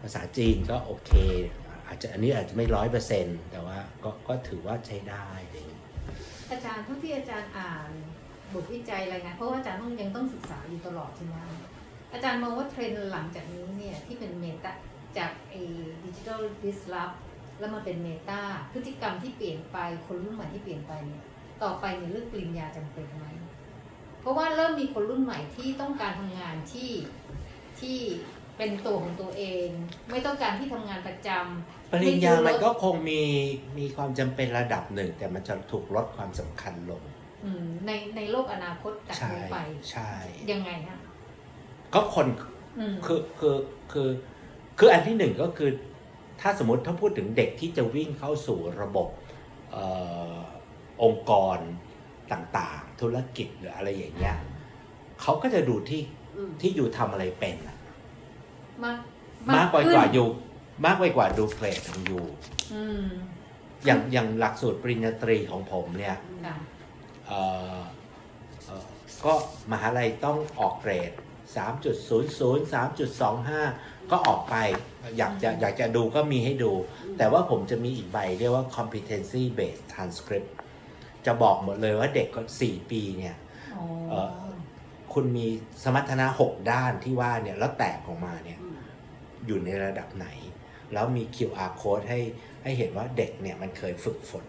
ภาษาจีนก็โอเค อาจจะอันนี้อาจจะไม่ร้อยเปอร์เซ็นต์แต่ว่าก็ก็ถือว่าใช้ได้อางเงี้ยอาจารย์เท่าที่อาจารย์อ่าน บทวิจัยรายงานเพราะว่าอาจารย์ต้องยังต้องศึกษาอยู่ตลอดใช่ไหมอาจารย์มองว่าเทรนด์หลังจากนี้เนี่ยที่เป็นเมตาจากไอ้ดิจิทัลดิสลอฟแล้วมาเป็นเมตาพฤติกรรมที่เปลี่ยนไปคนรุ่นใหม่ที่เปลี่ยนไปเนี่ยต่อไปเนี่ยเรื่องปริญญาจำเป็นไหมเพราะว่าเริ่มมีคนรุ่นใหม่ที่ต้องการทำงานที่ที่เป็นตัวของตัวเอง ไม่ต้องการที่ทำงานประจำปริญญามันก็คงมีมีความจำเป็นระดับหนึ่ง แต่มันจะถูกลดความสำคัญลง ในในโลกอนาคตจากใช่นี้ไปใช่ยังไงฮะก็คนอืมคือคือคือคืออันที่หนึ่งก็คือ ถ้าสมมติถ้าพูดถึงเด็กที่จะวิ่งเข้าสู่ระบบเออองค์กรต่างๆ ธุรกิจหรืออะไรอย่างเงี้ยเขาก็จะดูที่อืมที่อยู่ทำอะไรเป็นอะมากมากกว่าขึ้นกว่าอยู่มากไปกว่าดูเกรดของอยู่อืมอย่างอย่างหลักสูตรปริญญาตรีของผมเนี่ยค่ะเอ่อเอ่อ ก็มหาลัยต้องออกเกรด 3.00 3.25 ก็ออกไปอยากจะอยากจะดูก็มีให้ดู แต่ว่าผมจะมีอีกใบเรียกว่า competency based transcript จะบอกหมดเลยว่าเด็กก็ 4 ปีเนี่ยอ๋อเอ่อคุณมีสมรรถนะ 6 ด้านที่ว่าเนี่ยแล้วแตกออกมาเนี่ยอืมอยู่ในระดับไหน แล้วมี QR code ให้ให้เห็นว่าเด็กเนี่ยมันเคยฝึกฝน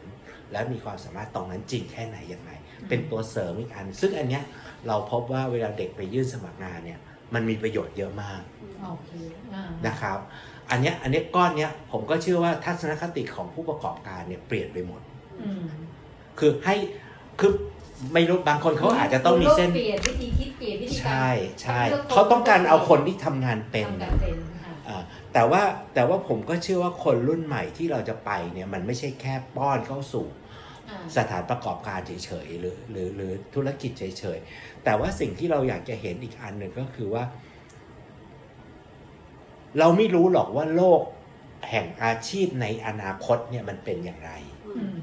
แล้วมีความสามารถตรงนั้นจริงแค่ไหนยังไง เป็นตัวเสริมอีกอัน ซึ่งอันเนี้ยเราพบว่าเวลาเด็กไปยื่นสมัครงานเนี่ยมันมีประโยชน์เยอะมากโอเคอ่านะครับ อันเนี้ยอันเนี้ยก้อนเนี้ยผมก็เชื่อว่าทัศนคติของผู้ประกอบการเนี่ยเปลี่ยนไปหมดอืมคือให้คือไม่รู้บางคนเขาอาจจะต้องมีเส้นโลกเปลี่ยนวิธีคิดเปลี่ยนวิธีการใช่ใช่ลืกนเขาต้องการเอาคนที่ทำงานเป็นทำการเป็นค่ะอ่าแต่ว่าแต่ว่าผมก็เชื่อว่าคนรุ่นใหม่ที่เราจะไปเนี่ยมันไม่ใช่แค่ป้อนเข้าสู่อ่า สถานประกอบการเฉยๆหรือหรือหรือธุรกิจเฉยๆ แต่ว่าสิ่งที่เราอยากจะเห็นอีกอันหนึ่งก็คือว่า เราไม่รู้หรอกว่าโลกแห่งอาชีพในอนาคตเนี่ยมันเป็นอย่างไรอืม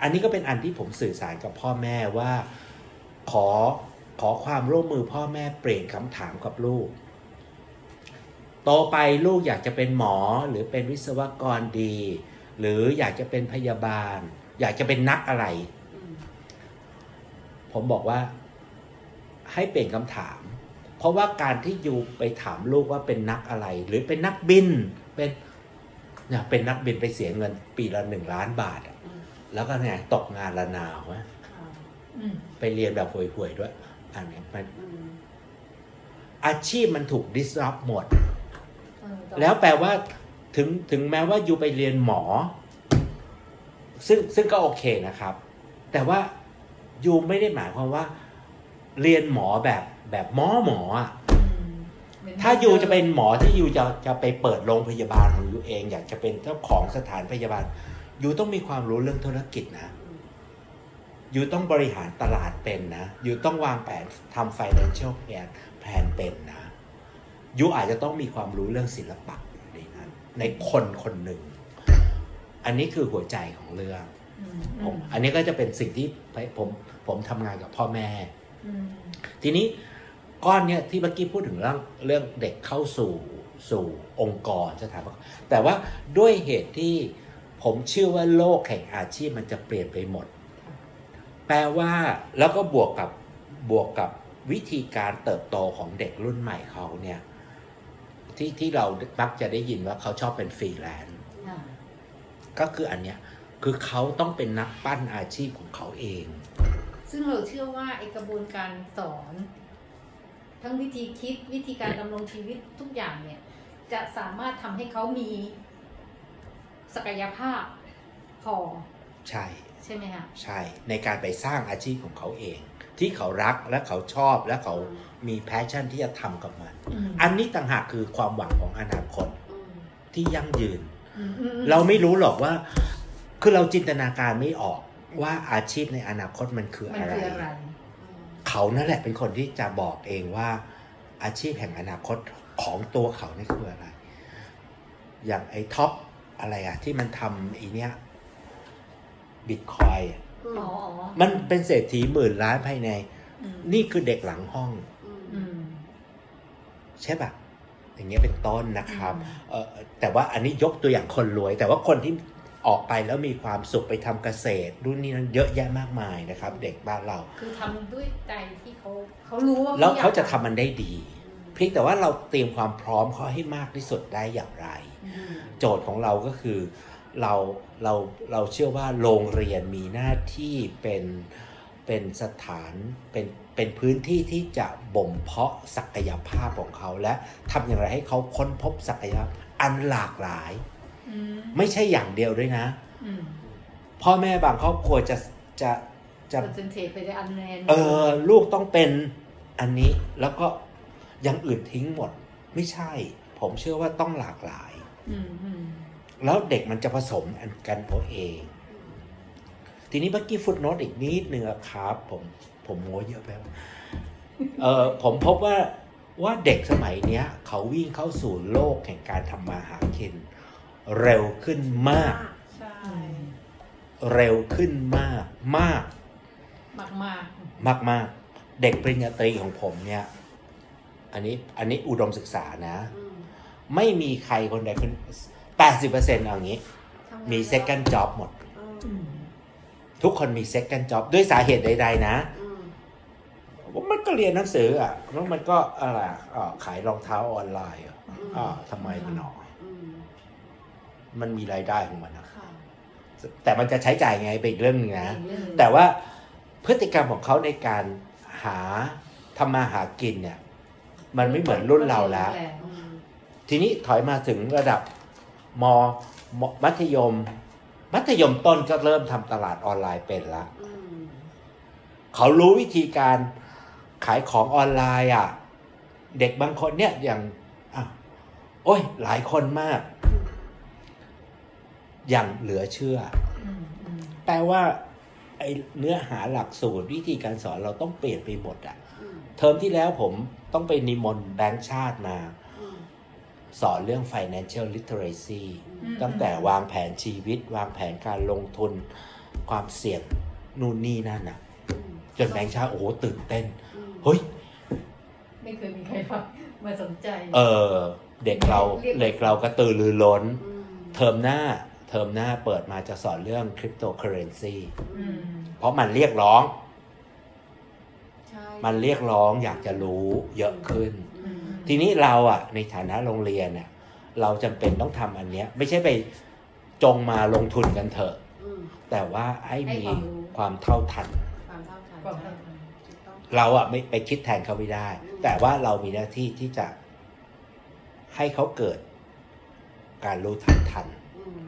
อันนี้ก็เป็นอันที่ผมสื่อสารกับพ่อแม่ว่า ขอขอความร่วมมือพ่อแม่เปลี่ยนคำถามกับลูก โตไปลูกอยากจะเป็นหมอหรือเป็นวิศวกรดี หรืออยากจะเป็นพยาบาล อยากจะเป็นนักอะไรอืมผมบอกว่า ให้เปลี่ยนคำถาม เพราะว่าการที่ยูไปถามลูกว่าเป็นนักอะไร หรือเป็นนักบิน เป็นเนี่ยเป็นนักบินไปเสียเงิน ปีละหนึ่งล้านบาทอะอืมแล้วก็เนี่ยตกงานละนาวะอ่าอืมไปเรียนแบบห่วยๆด้วย อันเนี้ยมันอืมอาชีพมันถูก disrupt หมดเออต่อแล้วแปลว่าถึงถึงแม้ว่ายูไปเรียนหมอ ซึ่งซึ่งก็โอเคนะครับ แต่ว่ายูไม่ได้หมายความว่า เรียนหมอแบบแบบหมอหมออะอืมเหมืนถ้ายูจะเป็นหมอที่ยูจะจะไปเปิดโรงพยาบาลของยูเอง อยากจะเป็นเจ้าของสถานพยาบาลยูต้องมีความรู้เรื่องธุรกิจนะอืมยูต้องบริหารตลาดเป็นนะยูต้องวางแผนทำ financial plan แผนเป็นนะยูอาจจะต้องมีความรู้เรื่องศิลปะในนั้นในคนคนหนึ่ง อันนี้คือหัวใจของเรื่องอืมผอืมมอันนี้ก็จะเป็นสิ่งที่ผมผมทำงานกับพ่อแม่อืมทีนี้ก้อนเนี้ยที่เมื่อกี้พูดถึงเรื่องเรื่องเด็กเข้าสู่สู่องค์กรสถานประกอบแต่ว่าด้วยเหตุที่ผมเชื่อว่าโลกแห่งอาชีพมันจะเปลี่ยนไปหมด แปลว่าแล้วก็บวกกับบวกกับวิธีการเติบโตของเด็กรุ่นใหม่เขาเนี่ยที่ที่เรามักจะได้ยินว่าเขาชอบเป็นฟรีแลนซ์อ่า ก็คืออันเนี้ยคือเขาต้องเป็นนักปั้นอาชีพของเขาเอง ซึ่งเราเชื่อว่าไอ้กระบวนการสอน ทั้งวิธีคิดวิธีการดำรงชีวิตทุกอย่างเนี่ย จะสามารถทำให้เขามีศักยภาพพอใช่ใช่ไหมคะใช่ในการไปสร้างอาชีพของเขาเอง ที่เขารักและเขาชอบและเขามีแพชชั่นที่จะทำกับมันอืมอันนี้ต่างหากคือความหวังของอนาคตอืมที่ยั่งยืนอืมอืมอืม เราไม่รู้หรอกว่า คือเราจินตนาการไม่ออกว่าอาชีพในอนาคตมันคือมันอะไรคืออะไร เขานั่นแหละเป็นคนที่จะบอกเองว่า อาชีพแห่งอนาคตของตัวเขานี่คืออะไร อย่างไอ้ท็อปอะไรอะที่มันทำไอ้เนี้ยบิตคอยอืมอ๋ออ๋อมันเป็นเศรษฐีหมื่นล้านภายในอืมนี่คือเด็กหลังห้องอืมอืมใช่ปะ อย่างเงี้ยเป็นต้นนะครับอืมเออแต่ว่าอันนี้ยกตัวอย่างคนรวย แต่ว่าคนที่ออกไปแล้วมีความสุขไปทำเกษตรรุ่นนี้นั้นเยอะแยะมากมายนะครับ เด็กบ้านเรา คือทำด้วยใจที่เขาเขารู้ว่าแล้วอยกเขาจะทำมันได้ดี เพียงแต่ว่าเราเตรียมความพร้อมเขาให้มากที่สุดได้อย่างไรอืมโจทย์ของเราก็คือเราเราเราเชื่อว่าโรงเรียนมีหน้าที่เป็นเป็นสถานเป็น เป็นพื้นที่ที่จะบ่มเพาะศักยภาพของเขาและทำอย่างไรให้เขาค้นพบศักยภาพอันหลากหลายอืมไม่ใช่อย่างเดียวด้วยนะอืมพ่อแม่บางครอบครัวจะจะจะคอนเซนเทรตไปในอันแนนเออ ลูกต้องเป็นอันนี้แล้วก็อยังอื่นทิ้งหมด ไม่ใช่ ผมเชื่อว่าต้องหลากหลายอืมอืมแล้วเด็กมันจะผสมกันเอาเอง ทีนี้เมื่อกี้ฟุตโนตอีกนิดนึงอะครับผม ผมโม้เยอะไปวะเออผมพบว่าว่าเด็กสมัยเนี้ย เขาวิ่งเข้าสู่โลกแห่งการทำมาหากิน เร็วขึ้นมาก ใช่อืมเร็วขึ้นมาก มาก มากมากมากมากเด็กปริญญาตรีของผมเนี่ย อันนี้อันนี้อุดมศึกษานะอืมไม่มีใครคนใดคนแปดสิบเปอร์เซ็นต์เอางี้ทำงานมี second job หมดอืมอืมทุกคนมี second job ด้วยสาเหตุใดๆนะอื มมันก็เรียนหนังสืออะแล้วมันก็อะไรอะอ่าขายรองเท้าออนไลน์อะอ่าทำไมมันหนออืมมันมีรายได้ของมันนะค่ะแต่มันจะใช้จ่ายไงเป็นอีกเรื่องหนึงนะอีกเรื่องหนึ่งแต่ว่าพฤติกรรมของเขาในการหาทำมาหากินเนี่ย มันไม่เหมือนรุ่นเราแล้วอืมทีนี้ถอยมาถึงระดับมมมัธยม มัธยมต้นก็เริ่มทำตลาดออนไลน์เป็นละอืมเขารู้วิธีการ ขายของออนไลน์อะ เด็กบางคนเนี่ยอย่างอะโอ้ย หลายคนมาก อย่างเหลือเชื่อ แปลว่าไอเนื้อหาหลักสูตรวิธีการสอนเราต้องเปลี่ยนไปหมดอะ เทอมที่แล้วผมต้องไปนิมนต์แบงค์ชาติมา สอนเรื่อง financial literacy ตั้งแต่วางแผนชีวิต วางแผนการลงทุน ความเสี่ยงนู่นนี่นั่นอะ จนแบงค์ชาติโอ้โหตื่นเต้น เฮ้ย ไม่เคยมีใครมามาสนใจ เออ เด็กเราเรียกเด็กเรากระตือรือร้นอืมเทอมหน้า เทอมหน้าเปิดมาจะสอนเรื่องคริปโตเคอเรนซีอืมเพราะมันเรียกร้องใช่มันเรียกร้องอยากจะรู้เยอะขึ้นอืมทีนี้เราอะ ในฐานะโรงเรียนเนี่ยเราจำเป็นต้องทำอันเนี้ย ไม่ใช่ไปจงมาลงทุนกันเถอะอืมแต่ว่าให้ให้มีความรู้ความเท่าทันความเท่าทันความ เท่าทันถูกต้องเราอะไม่ไปคิดแทนเขาไม่ได้อืมแต่ว่าเรามีหน้าที่ที่จะให้เขาเกิดการรู้ทันทันอืม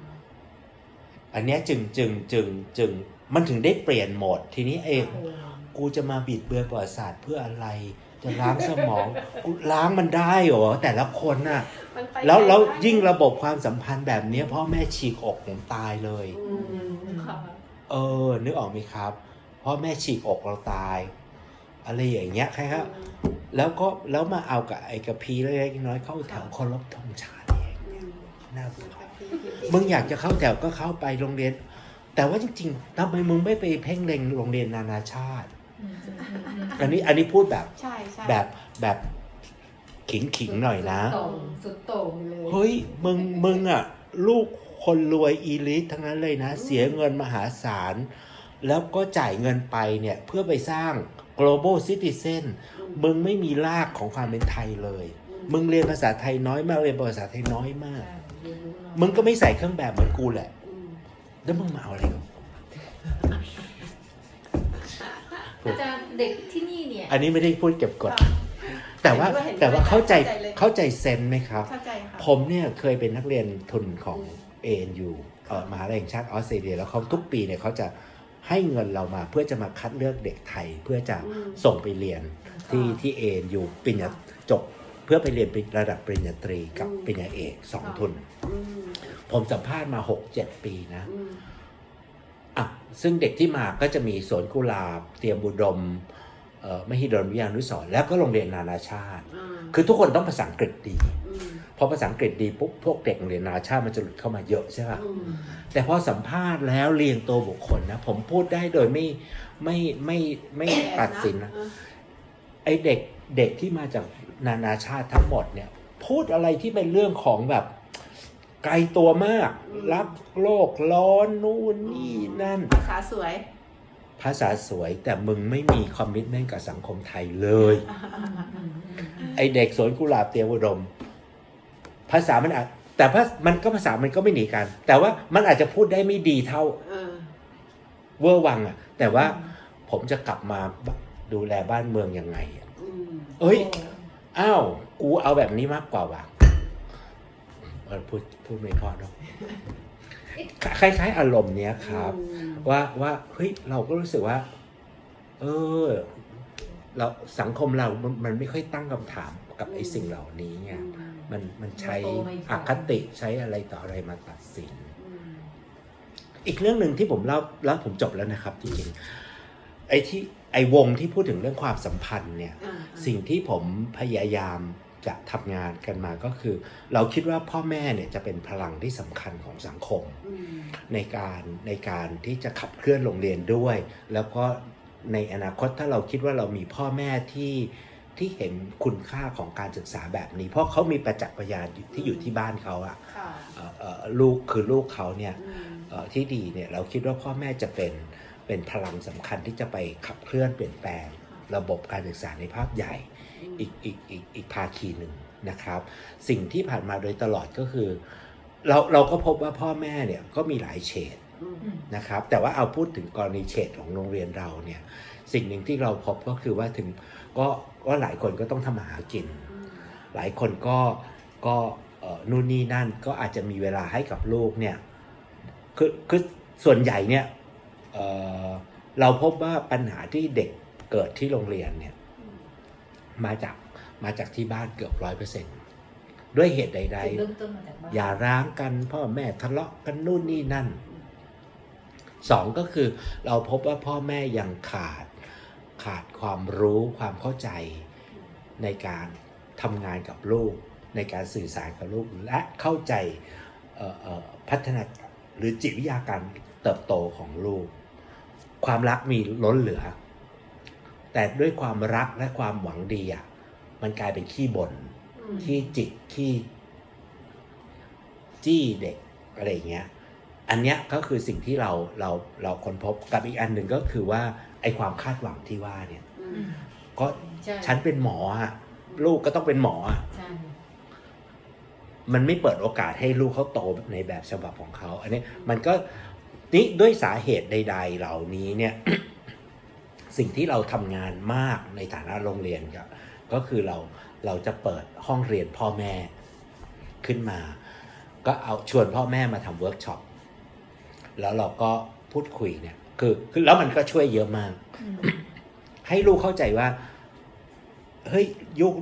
อันเนี้ยจึงจึงจึงจึงมันถึงได้เปลี่ยนโหมด ทีนี้เองโอ้โหกูจะมาบิดเบือนประวัติศาสตร์เพื่ออะไร จะล้างสมอง กูล้างมันได้เหรอ แต่ละคนน่ะมันไปแล้วแล้วได้ยิ่งระบบความสัมพันธ์แบบเนี้ยพ่อแม่ฉีกอกผมตายเลยอืมอืมอืมค่ะเออ นึกออกไหมครับ พ่อแม่ฉีกอกเราตาย อะไรอย่างเงี้ยใครครับแล้วก็แล้วมาเอากับไอ้กระพีเล็กๆน้อยๆเข้าแถวเคารพธงชาติเองอืมน่าเบื่อมึงอยากจะเข้าแถวก็เข้าไปโรงเรียน แต่ว่าจริงๆทำไมมึงไม่ไปเพ่งเล็งโรงเรียนนานาชาติอืมอืมอืมอืมอันนี้อันนี้พูดแบบใช่ใช่แบบแบบขิงขิงๆหน่อยนะสุดโต่งสุดโต่งเลยเฮ้ยมึงมึงอะ ลูกคนรวยอีลิททั้งนั้นเลยนะ เสียเงินมหาศาล แล้วก็จ่ายเงินไปเนี่ยเพื่อไปสร้าง global citizen มึงไม่มีรากของความเป็นไทยเลย มึงเรียนภาษาไทยน้อยมากเรียนภาษาไทยน้อยมากใช่เรียนรู้เนอะมึงก็ไม่ใส่เครื่องแบบเหมือนกูแหละอืมแล้วมึงมาเอาอะไรกับกูอาจารย์เด็กที่นี่เนี่ย อันนี้ไม่ได้พูดเก็บกด แต่ว่าเห็นด้วยแต่ว่าเข้าใจเข้าใจเลยเข้าใจเซนไหมครับเข้าใจค่ะผมเนี่ยเคยเป็นนักเรียนทุนของเอ็นยูเอ่อมหาลัยแห่งชาติออสเตรเลียแล้วเขาทุกปีเนี่ยเขาจะ ให้เงินเรามาเพื่อจะมาคัดเลือกเด็กไทย เพื่อจะอืมส่งไปเรียนที่ที่เอ็นยูปริญญาจบ เพื่อไปเรียนระดับปริญญาตรีกับอืมปริญญาเอกสองค่ะทุนอืมผมสัมภาษณ์มา6-7ปีนะอืมอะซึ่งเด็กที่มาก็จะมีสวนกุหลาบ เตรียมบุดมเอ่อมหิดลวิทยานุสรณ์แล้วก็โรงเรียนนานาชาติอืมคือทุกคนต้องภาษาอังกฤษดีอืม พอภาษาอังกฤษดีปุ๊บพวกเด็กโรงเรียนนานาชาติมันจะหลุดเข้ามาเยอะใช่ป่ะอืมแต่พอสัมภาษณ์แล้วเรียงตัวบุคคลนะ ผมพูดได้โดยไม่ไม่ไม่ไม่ตัดสินนะเออไอเด็กเด็กที่มาจากนานาชาติทั้งหมดเนี่ย พูดอะไรที่เป็นเรื่องของแบบไกลตัวมาก รักโลกร้อนนู่นนี่นั่น ภาษาสวย ภาษาสวยแต่มึงไม่มี commitment กับสังคมไทยเลย ไอ้เด็กสวนกุหลาบเตรียมอุดม ภาษามันอาจแต่ภามันก็ภาษามันก็ไม่หนีกัน แต่ว่ามันอาจจะพูดได้ไม่ดีเท่าเออเว่อร์วังอะแต่ว่าผมจะกลับมาดูแลบ้านเมืองยังไงอะอืมเอ้ยอ้าวกูเอาแบบนี้มากกว่าว่ะเออพูดพูดไม่พอเนาะคล้ายๆ อารมณ์เนี้ยครับอืมว่าว่าเฮ้ยเราก็รู้สึกว่า เออ เราสังคมเรามันมันไม่ค่อยตั้งคำถามกับไอ้สิ่งเหล่านี้ไง มันมันใช้โตไม่พออคติใช้อะไรต่ออะไรมาตัดสินอืมอีกเรื่องหนึ่งที่ผมเล่าแล้วผมจบแล้วนะครับจริงๆไอ้ที่ไอ้วงที่พูดถึงเรื่องความสัมพันธ์เนี่ยอ่าสิ่งที่ผมพยายามจะทำงานกันมาก็คือ เราคิดว่าพ่อแม่เนี่ยจะเป็นพลังที่สำคัญของสังคมอืมในการในการที่จะขับเคลื่อนโรงเรียนด้วย แล้วก็ในอนาคตถ้าเราคิดว่าเรามีพ่อแม่ที่ ที่เห็นคุณค่าของการศึกษาแบบนี้ เพราะเขามีประจักษ์พยานอยู่ที่อยู่ที่บ้านเขาอะค่ะเอ่อเอ่อลูกคือลูกเขาเนี่ยอืมเอ่อที่ดีเนี่ยเราคิดว่าพ่อแม่จะเป็นเป็นพลังสำคัญที่จะไปขับเคลื่อนเปลี่ยนแปลง ระบบการศึกษาในภาพใหญ่อีกอีกอีกอีกภาคีหนึ่งนะครับ สิ่งที่ผ่านมาโดยตลอดก็คือ เราเราก็พบว่าพ่อแม่เนี่ยก็มีหลายเฉดอืมนะครับ แต่ว่าเอาพูดถึงกรณีเฉดของโรงเรียนเราเนี่ยสิ่งหนึ่งที่เราพบก็คือว่าถึงก็ ก็หลายคนก็ต้องทำมาหากินอืมหลายคนก็ก็เอ่อนู่นนี่นั่นก็อาจจะมีเวลาให้กับลูกเนี่ยคือคือส่วนใหญ่เนี่ยเอ่อเราพบว่าปัญหาที่เด็กเกิดที่โรงเรียนเนี่ยมาจากมาจากที่บ้านเกือบร้อยเปอร์เซ็นด้วยเหตุใดจุดเริ่มต้นมาจากบ้านๆอย่าร้างกันพ่อแม่ทะเลาะกันนู่นนี่นั่นสองก็คือเราพบว่าพ่อแม่ยังขาด ขาดความรู้ความเข้าใจในการทำงานกับลูก ในการสื่อสารกับลูก และเข้าใจเอ่อเอ่อพัฒนาหรือจิตวิทยาการเติบโตของลูก ความรักมีล้นเหลือ แต่ด้วยความรักและความหวังดีอะมันกลายเป็นขี้บ่นอืมขี้จิกขี้จี้เด็กอะไรอย่างเงี้ยอันเนี้ยก็คือสิ่งที่เราเราเราค้นพบกับอีกอันหนึ่งก็คือว่าไอความคาดหวังที่ว่าเนี่ยอือืมมก็ใช่ฉันเป็นหมออะลูกก็ต้องเป็นหมออะใช่มันไม่เปิดโอกาสให้ลูกเขาโตในแบบฉบับของเขา อันนี้มันก็นี่ด้วยสาเหตุใด ๆ เหล่านี้เนี่ย สิ่งที่เราทำงานมากในฐานะโรงเรียนก็ก็คือเราเราจะเปิดห้องเรียนพ่อแม่ขึ้นมา ก็เอาชวนพ่อแม่มาทำเวิร์กช็อปแล้วเราก็พูดคุยเนี่ย คือคือแล้วมันก็ช่วยเยอะมากอืมให้ลูกเข้าใจว่าเฮ้ยยุค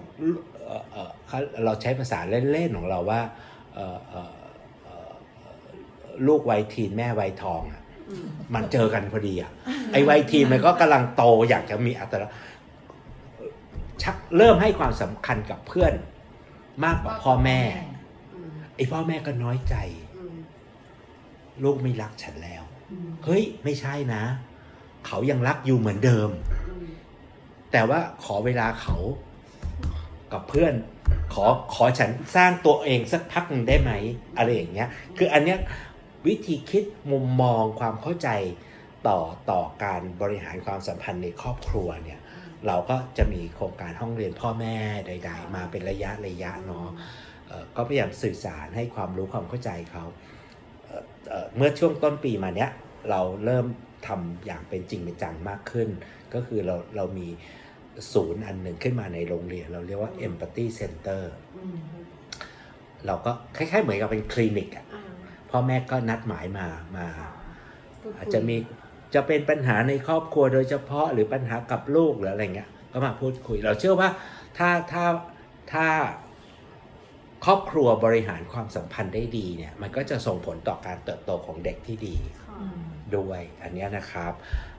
เอ่อเอ่อเขาเราใช้ภาษาเล่นๆของเราว่าเอ่อเอ่อเอ่อลูกวัย teen แม่วัยทองอะอืมมันเจอกันพอดีอะไอ้วัย teen มันก็กำลังโตอยากจะมีอัตลักษณ์ชักเริ่มให้ความสำคัญกับเพื่อนมากกว่าพ่อแม่อืมไอ้พ่อแม่ก็น้อยใจอืมลูกไม่รักฉันแล้วอืม เฮ้ยไม่ใช่นะ เขายังรักอยู่เหมือนเดิมอืมแต่ว่าขอเวลาเขากับเพื่อน ขอขอฉันสร้างตัวเองสักพักหนึ่งได้ไหมอะไรอย่างเงี้ย คืออันเนี้ยวิธีคิดมุมมองความเข้าใจต่อต่อการบริหารความสัมพันธ์ในครอบครัวเนี่ย เราก็จะมีโครงการห้องเรียนพ่อแม่ใด ๆ มาเป็นระยะระยะเนาะเอ่อก็พยายามสื่อสารให้ความรู้ความเข้าใจเขาเอ่อเอ่อเมื่อช่วงต้นปีมาเนี้ย เราเริ่มทำอย่างเป็นจริงเป็นจังมากขึ้น ก็คือเราเรามีศูนย์อันหนึ่งขึ้นมาในโรงเรียน เราเรียกว่า Empathy Center อืมเราก็คล้ายๆเหมือนกับเป็นคลินิกอะอ่าพ่อแม่ก็นัดหมายมามาพูดคุยอาจจะมีจะเป็นปัญหาในครอบครัวโดยเฉพาะหรือปัญหากับลูกหรืออะไรเงี้ยก็มาพูดคุย เราเชื่อว่าถ้าถ้าถ้าครอบครัวบริหารความสัมพันธ์ได้ดีเนี่ย มันก็จะส่งผลต่อการเติบโตของเด็กที่ดีค่ะอืม ด้วยอันเนี้ยนะครับ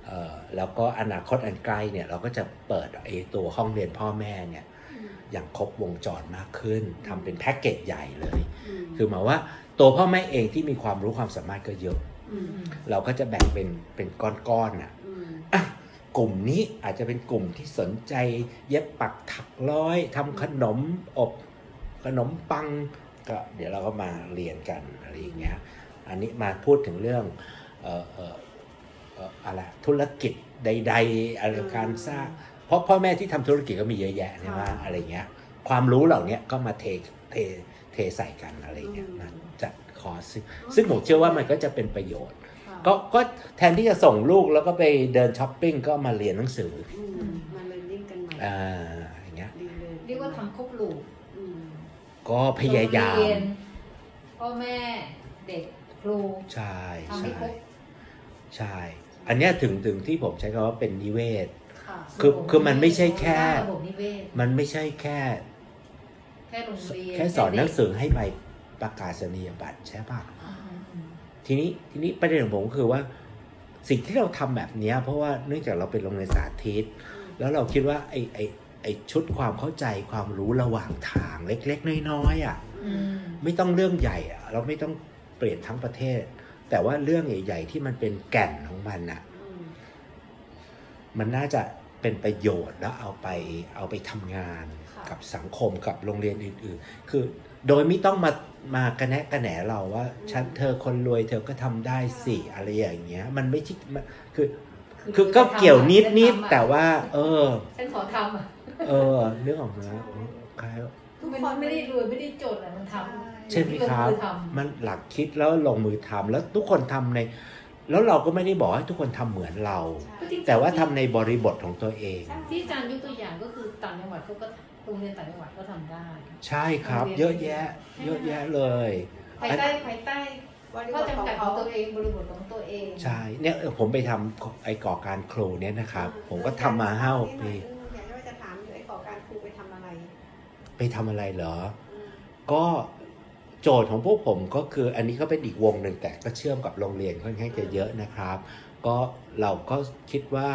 เอ่อแล้วก็อนาคตอันใกล้เนี่ยเราก็จะเปิดไอ้ตัวห้องเรียนพ่อแม่เนี่ยอย่างครบวงจรมากขึ้นทำเป็นแพ็กเกจใหญ่เลย คือหมายว่าตัวพ่อแม่เองที่มีความรู้ความสามารถก็เยอะอืมเราก็จะแบ่งเป็นเป็นก้อนๆน่ะอะกลุ่มนี้อาจจะเป็นกลุ่มที่สนใจ เย็บปักถักร้อยทำขนมอบขนมปังก็เดี๋ยวเราก็มาเรียนกันอะไรอย่างเงี้ย อันนี้มาพูดถึงเรื่องเอ่อเอ่อเอ่ออะไรธุรกิจใด ๆ อะไรการสร้าง เพราะพ่อแม่ที่ทำธุรกิจก็มีเยอะแยะใช่ไหมอะไรเงี้ย ความรู้เหล่านี้ก็มาเทเทเทใส่กันอะไรเงี้ยมาจัดคอร์สซึ่งซึ่งผมเชื่อว่ามันก็จะเป็นประโยชน์ ก็ก็แทนที่จะส่งลูกแล้วก็ไปเดินช้อปปิ้งก็มาเรียนหนังสือมาเรียนรู้กันใหม่อ่าอย่างเงี้ยดีเลยเรียกว่าทำครบลูกอืมก็พยายามโรงเรียนพ่อแม่เด็กครูใช่ทำให้ใช่ครบ ใช่ อันเนี้ยถึงถึงที่ผมใช้คำว่าเป็นนิเวศค่ะคือคือมันไม่ใช่แค่ระบบนิเวศมันไม่ใช่แค่แค่โรงเรียนแค่สอนหนังสือให้ใบประกาศนียบัตรใช่ป่ะอืมอืมทีนี้ทีนี้ประเด็นของผมก็คือว่า สิ่งที่เราทำแบบเนี้ยเพราะว่าเนื่องจากเราเป็นโรงเรียนสาธิต แล้วเราคิดว่าไอ้ไอ้ไอ้ชุดความเข้าใจความรู้ระหว่างทางเล็ก ๆ น้อยๆอะอืมไม่ต้องเรื่องใหญ่อะเราไม่ต้องเปลี่ยนทั้งประเทศ แต่ว่าเรื่องใหญ่ ๆ ที่มันเป็นแก่นของมันอะอืมมันน่าจะเป็นประโยชน์แล้วเอาไปเอาไปทำงานค่ะกับสังคมกับโรงเรียนอื่น ๆ คือโดยไม่ต้องมามากระแนะกระแหนเราว่าฉันเธอคนรวยเธอก็ทำได้สิอะไรอย่างเงี้ย มันไม่ใช่มันคือคือก็เกี่ยวนิดนิดๆแต่ว่า เออฉันขอทำอะเออนึกออกไหมคล้ายทุกคนไม่ได้รวยไม่ได้จนอะมันทำ ใช่ไหมครับลงอทำมันหลักคิดแล้วลงมือทำแล้วทุกคนทำใน แล้วเราก็ไม่ได้บอกให้ทุกคนทำเหมือนเราก็จริงๆแต่ว่าทำในบริบทของตัวเอง ที่อาจารย์ยกตัวอย่างก็คือต่างจังหวัดเขาก็โรงเรียนต่างจังหวัดก็ทำได้ ใช่ครับ เยอะแยะ เยอะแยะเลยภายใต้ภายใต้บริบข้อทของจำกัดขเขาองตัวเองบริบทของตัวเอง ใช่เนี่ยเออผมไปทำไอ้ก่อการครูเนี่ยนะครับ ผมก็ทำมาห้าหกปีอยากจะถามอยู่ไอ้ขอการครูไปทำอะไร ไปทำอะไรเหรออืมก็ โจทย์ของพวกผมก็คืออันนี้ก็เป็นอีกวงหนึ่งแต่ก็เชื่อมกับโรงเรียนค่อนข้างจะเยอะนะครับ ก็เราก็คิดว่า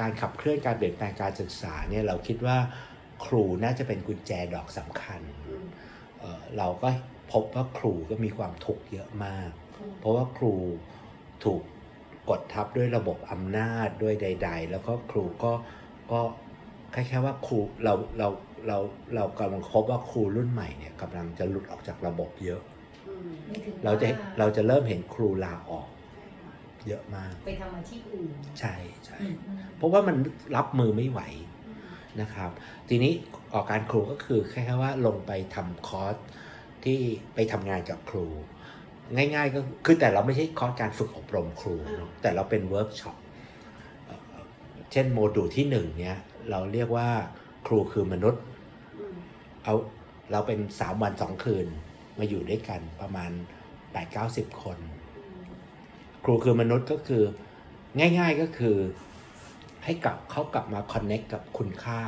การขับเคลื่อนการเปลี่ยนแปลงการศึกษาเนี่ยเราคิดว่าครูน่าจะเป็นกุญแจดอกสำคัญเเราก็พบว่าครูก็มีความทุกข์เยอะมาก เพราะว่าครูถูกกดทับด้วยระบบอำนาจด้วยใด ๆ แล้วก็ครูก็ก็คล้ายๆว่าครูเราเรา เราเรากำลังพบว่าครูรุ่นใหม่เนี่ยกำลังจะหลุดออกจากระบบเยอะอืมไม่ถึงเราจะว่เราจะเริ่มเห็นครูลาออกใช่ค่ะเยอะมาก ไปทำอาชีพอื่นใช่ใช่อืมอืมเพราะว่ามันรับมือไม่ไหวอืมนะครับ ทีนี้ออกการครูก็คือแค่ว่าลงไปทำคอร์สที่ไปทำงานกับครู ง่าย ๆ ก็คือแต่เราไม่ใช่คอร์สการฝึกอบรมครูเนอะแต่เราเป็นเวิร์กช็อปเอ่อเช่นโมดูลที่หนึ่งเนี้ยเราเรียกว่าครูคือมนุษย์อืม เอาเราเป็นสามวันสองคืนมาอยู่ด้วยกันประมาณ8ปดเก้าสิบคน ครูคือมนุษย์ก็คือง่าย ๆก็คือ ให้กลับเขากลับมาคอนเน็กกับคุณค่า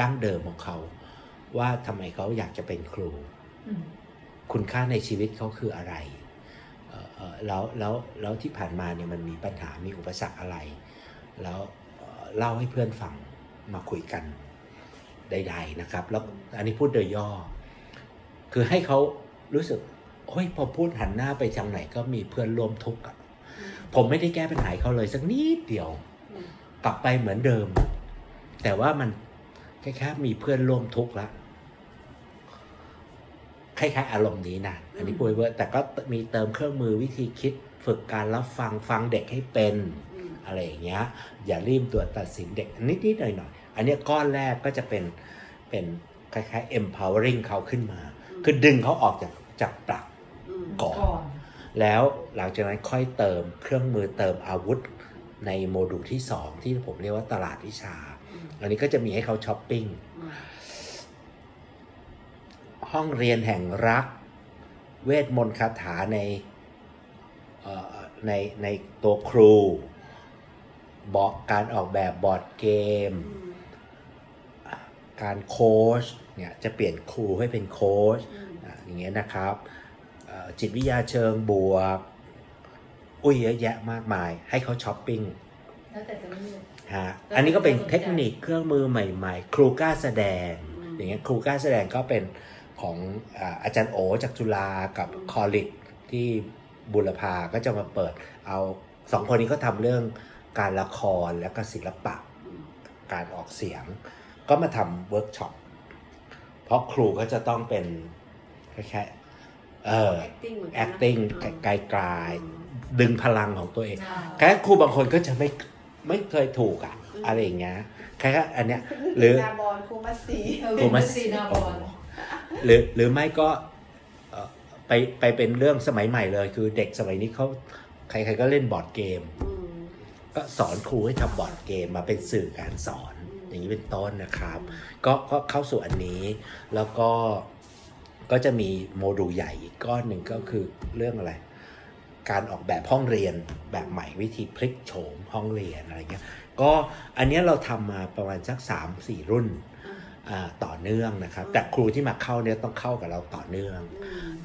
ดั้งเดิมของเขา ว่าทำไมเขาอยากจะเป็นครู คุณค่าในชีวิตเขาคืออะไรแล้วแล้วแล้วที่ผ่านมาเนี่ยมันมีปัญหามีอุปสรรคอะไร แล้วเล่าให้เพื่อนฟังมาคุยกัน ใด ๆนะครับ แล้วอันนี้พูดโดยย่อ คือให้เขารู้สึกโอ้ยพอพูดหันหน้าไปทางไหนก็มีเพื่อนร่วมทุกข์ผมไม่ได้แก้ปัญหาเขาเลยสักนิดเดียว กลับไปเหมือนเดิม แต่ว่ามันแค่แค่มีเพื่อนร่วมทุกข์ละคล้ายๆอารมณ์นี้นะอันนี้พูดไว้เวอร์แต่ก็มีเติมเครื่องมือวิธีคิดฝึกการรับฟังฟังเด็กให้เป็น อะไรอย่างเงี้ย อย่ารีบตรวตัดสินเด็กนิดๆหน่อยๆ อันเนี้ยก้อนแรกก็จะเป็นเป็นคล้ายๆ empowering เขาขึ้นมา คือดึงเขาออกจากจากปลักอืมก่อนก่อน แล้วหลังจากนั้นค่อยเติมเครื่องมือเติมอาวุธในโมดูลที่ 2 ที่ผมเรียกว่าตลาดวิชาอืมอันนี้ก็จะมีให้เขาช้อปปิ้งอืมห้องเรียนแห่งรัก เวทมนต์คาถาในเอ่อในในตัวครูบอกการออกแบบบอร์ดเกมอืม การโค้ชเนี่ยจะเปลี่ยนครูให้เป็นโค้ชอืมอะอย่างเงี้ยนะครับเอ่อจิตวิทยาเชิงบวก อุ้ยเยอะแยะมากมาย ให้เขาช้อปปิ้งแล้วแต่จะเลือกฮะอันนี้ก็เป็นเทคนิคเครื่องมือใหม่ๆ ครูกล้าแสดงอืมอย่างเงี้ยครูกล้าแสดงก็เป็นของอ่าอาจารย์โอจากจุฬากับคอลิดที่บุรพาก็จะมาเปิด เอาสองคนนี้ก็ทำเรื่องการละครและก็ศิลปะอืมการออกเสียง ก็มาทำเวิร์กช็อปเพราะครูก็จะต้องเป็นแค่แค่เออ acting เหมือนกันนะ acting อืมไกลๆดึงพลังของตัวเองอ่าแค่ครูบางคนก็จะไม่ไม่เคยถูกอะอะไรอย่างเงี้ยแค่อันเนี้ยหรือนาบอลครูมัสซีเออครูมัสซีนาบอลหรือหรือไม่ก็เอ่อไปไปเป็นเรื่องสมัยใหม่เลย คือเด็กสมัยนี้เขาใครๆก็เล่นบอร์ดเกมอืมก็สอนครูให้ทำบอร์ดเกมมาเป็นสื่อการสอน อย่างนี้เป็นต้นนะครับ ก็ก็เข้าสู่อันนี้แล้วก็ก็จะมีโมดูลใหญ่อีกก้อนหนึ่งก็คือเรื่องอะไร การออกแบบห้องเรียนแบบใหม่วิธีพลิกโฉมห้องเรียนอะไรเงี้ยก็อันนี้เราทำมาประมาณสักสามสี่รุ่นต่อเนื่องนะครับ แต่ครูที่มาเข้าเนี่ยต้องเข้ากับเราต่อเนื่อง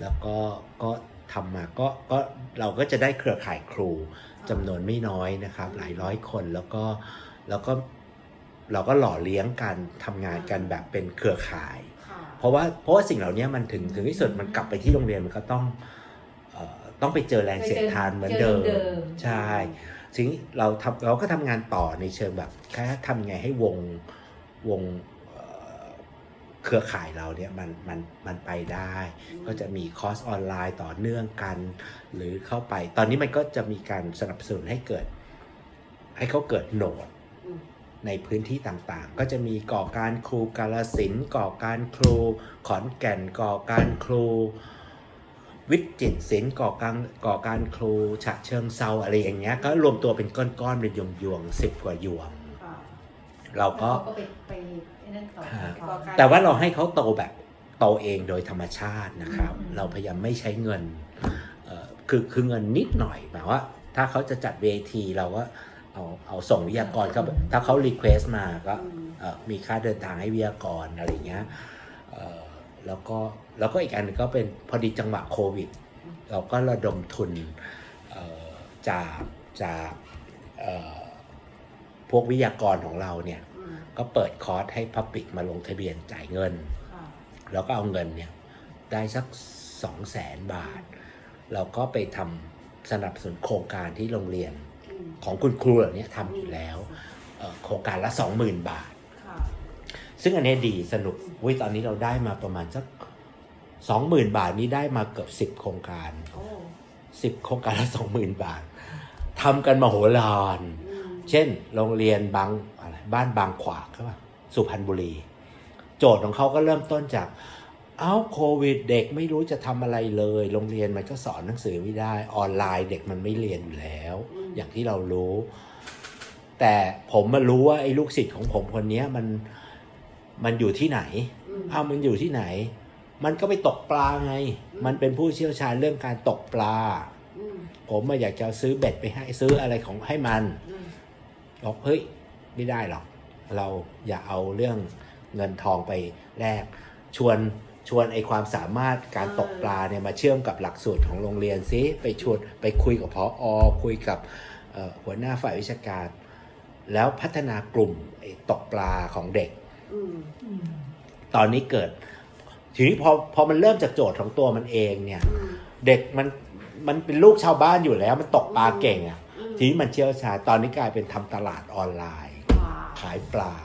แล้วก็ก็ทำมาก็ก็เราก็จะได้เครือข่ายครูจำนวนไม่น้อยนะครับ หลายร้อยคนแล้วก็แล้วก็ เราก็หล่อเลี้ยงกันทำงานกันแบบเป็นเครือข่ายค่ะเพราะว่าเพราะว่าสิ่งเหล่านี้มันถึงถึงที่สุดมันกลับไปที่โรงเรียนมันก็ต้องเอ่อต้องไปเจอแรงเสียดทานเหมือนเดิมเจอมใช่ทีนี้เราทำเราก็ทำงานต่อในเชิงแบบแค่ทำไงให้วงวงเอ่อเครือข่ายเราเนี่ยมันมันมันไปได้ ก็จะมีคอร์สออนไลน์ต่อเนื่องกัน หรือเข้าไป ตอนนี้มันก็จะมีการสนับสนุนให้เกิด ให้เขาเกิดโหนดอืม ในพื้นที่ต่างๆ ก็จะมีก่อการครูกาลสินธุ์ก่อการครูขอนแก่นก่อการครูวิจิตรศิลป์ก่อการก่อการครูฉะเชิงเซาอะไรอย่างเงี้ยก็รวมตัวเป็นก้อนๆเป็นยวงๆสิบกว่ายวงค่ะเราก็เขาก็ไปไปไอ้นั่นต่อฮะต่อแต่ว่าเราให้เขาโตแบบโตเองโดยธรรมชาตินะครับอืมเราพยายามไม่ใช้เงินเอ่อคือคือเงินนิดหน่อยหมายว่า ถ้าเขาจะจัดเวทีเราก็ เอาเอาส่งวิทยากรเข้าไปถ้าเขา request มาก็อืมเอ่อมีค่าเดินทางให้วิทยากรอะไรเงี้ยเอ่อแล้วก็แล้วก็อีกอันหนึ่งก็เป็นพอดีจังหวะโควิด เราก็ระดมทุนเอ่อจากจากเอ่อพวกวิทยากรของเราเนี่ยอืมก็เปิดคอร์สให้พับ l ิกมาลงทะเบียนจ่ายเงินค่ะแล้วก็เอาเงินเนี่ยได้สักสองแสนบาท เราก็ไปทำสนับสนุนโครงการที่โรงเรียนอืม ของคุณครูเหล่านี้ทำอยู่แล้วเอ่อโครงการละ 20,000 บาทค่ะซึ่งอันนี้ดีสนุกเว้ยตอนนี้เราได้มาประมาณสัก20,000บาทนี้ได้มาเกือบ10โครงการโอ้10โครงการละ20,000บาททำกันมโหฬารอืมเช่น โรงเรียนบางอะไรบ้านบางขวากใช่ป่ะสุพรรณบุรี โจทย์ของเขาก็เริ่มต้นจาก เอ้าโควิดเด็กไม่รู้จะทำอะไรเลย โรงเรียนมันก็สอนหนังสือไม่ได้ออนไลน์เด็กมันไม่เรียนอยู่แล้ว อย่างที่เรารู้ แต่ผมมารู้ว่าไอ้ลูกศิษย์ของผมคนเนี้ยมันมันอยู่ที่ไหนอืมอ้าวมันอยู่ที่ไหน มันก็ไปตกปลาไง มันเป็นผู้เชี่ยวชาญเรื่องการตกปลาอืมผมมาอยากจะซื้อเบ็ดไปให้ซื้ออะไรของให้มันอืมบอกเฮ้ยไม่ได้หรอก เราอย่าเอาเรื่องเงินทองไปแลกชวน ชวนไอความสามารถการตกปลาเนี่ยมาเชื่อมกับหลักสูตรของโรงเรียนซิไปชวนไปคุยกับพออคุยกับเอ่อหัวหน้าฝ่ายวิชาการ แล้วพัฒนากลุ่มไอ้ตกปลาของเด็กอืมอืมตอนนี้เกิด ทีนี้พอพอมันเริ่มจากโจทย์ของตัวมันเองเนี่ยอืมเด็กมันมันเป็นลูกชาวบ้านอยู่แล้ว มันตกปลาเก่งอะ่ะอืมทีนี้มันเชี่ยวชาญตอนนี้กลายเป็นทำตลาดออนไลน์ค่ะขายปลาขายปลา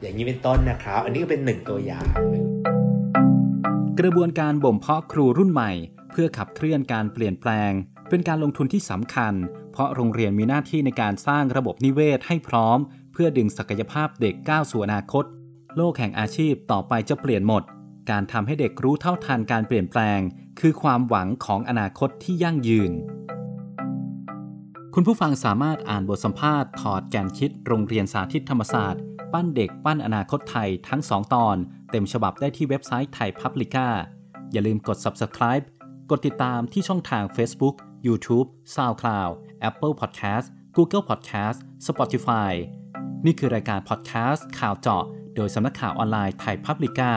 อย่างนี้เป็นต้นนะครับ อันนี้ก็เป็นหนึ่งตัวอย่าง กระบวนการบ่มเพาะครูรุ่นใหม่ เพื่อขับเคลื่อนการเปลี่ยนแปลง เป็นการลงทุนที่สำคัญ เพราะโรงเรียนมีหน้าที่ในการสร้างระบบนิเวศให้พร้อม เพื่อดึงศักยภาพเด็กก้าวสู่อนาคต โลกแห่งอาชีพต่อไปจะเปลี่ยนหมด การทำให้เด็กรู้เท่าทันการเปลี่ยนแปลง คือความหวังของอนาคตที่ยั่งยืนคุณผู้ฟังสามารถอ่านบทสัมภาษณ์ถอดแกนคิดโรงเรียนสาธิตธรรมศาสตร์ ปั้นเด็กปั้นอนาคตไทยทั้ง 2 ตอน เต็มฉบับได้ที่เว็บไซต์ไทยพับลิก้าอย่าลืมกด subscribe กดติดตามที่ช่องทาง Facebook YouTube SoundCloud Apple Podcast Google Podcast Spotify นี่คือรายการ podcast ข่าวเจาะ โดยสำนักข่าวออนไลน์ไทยพับลิก้า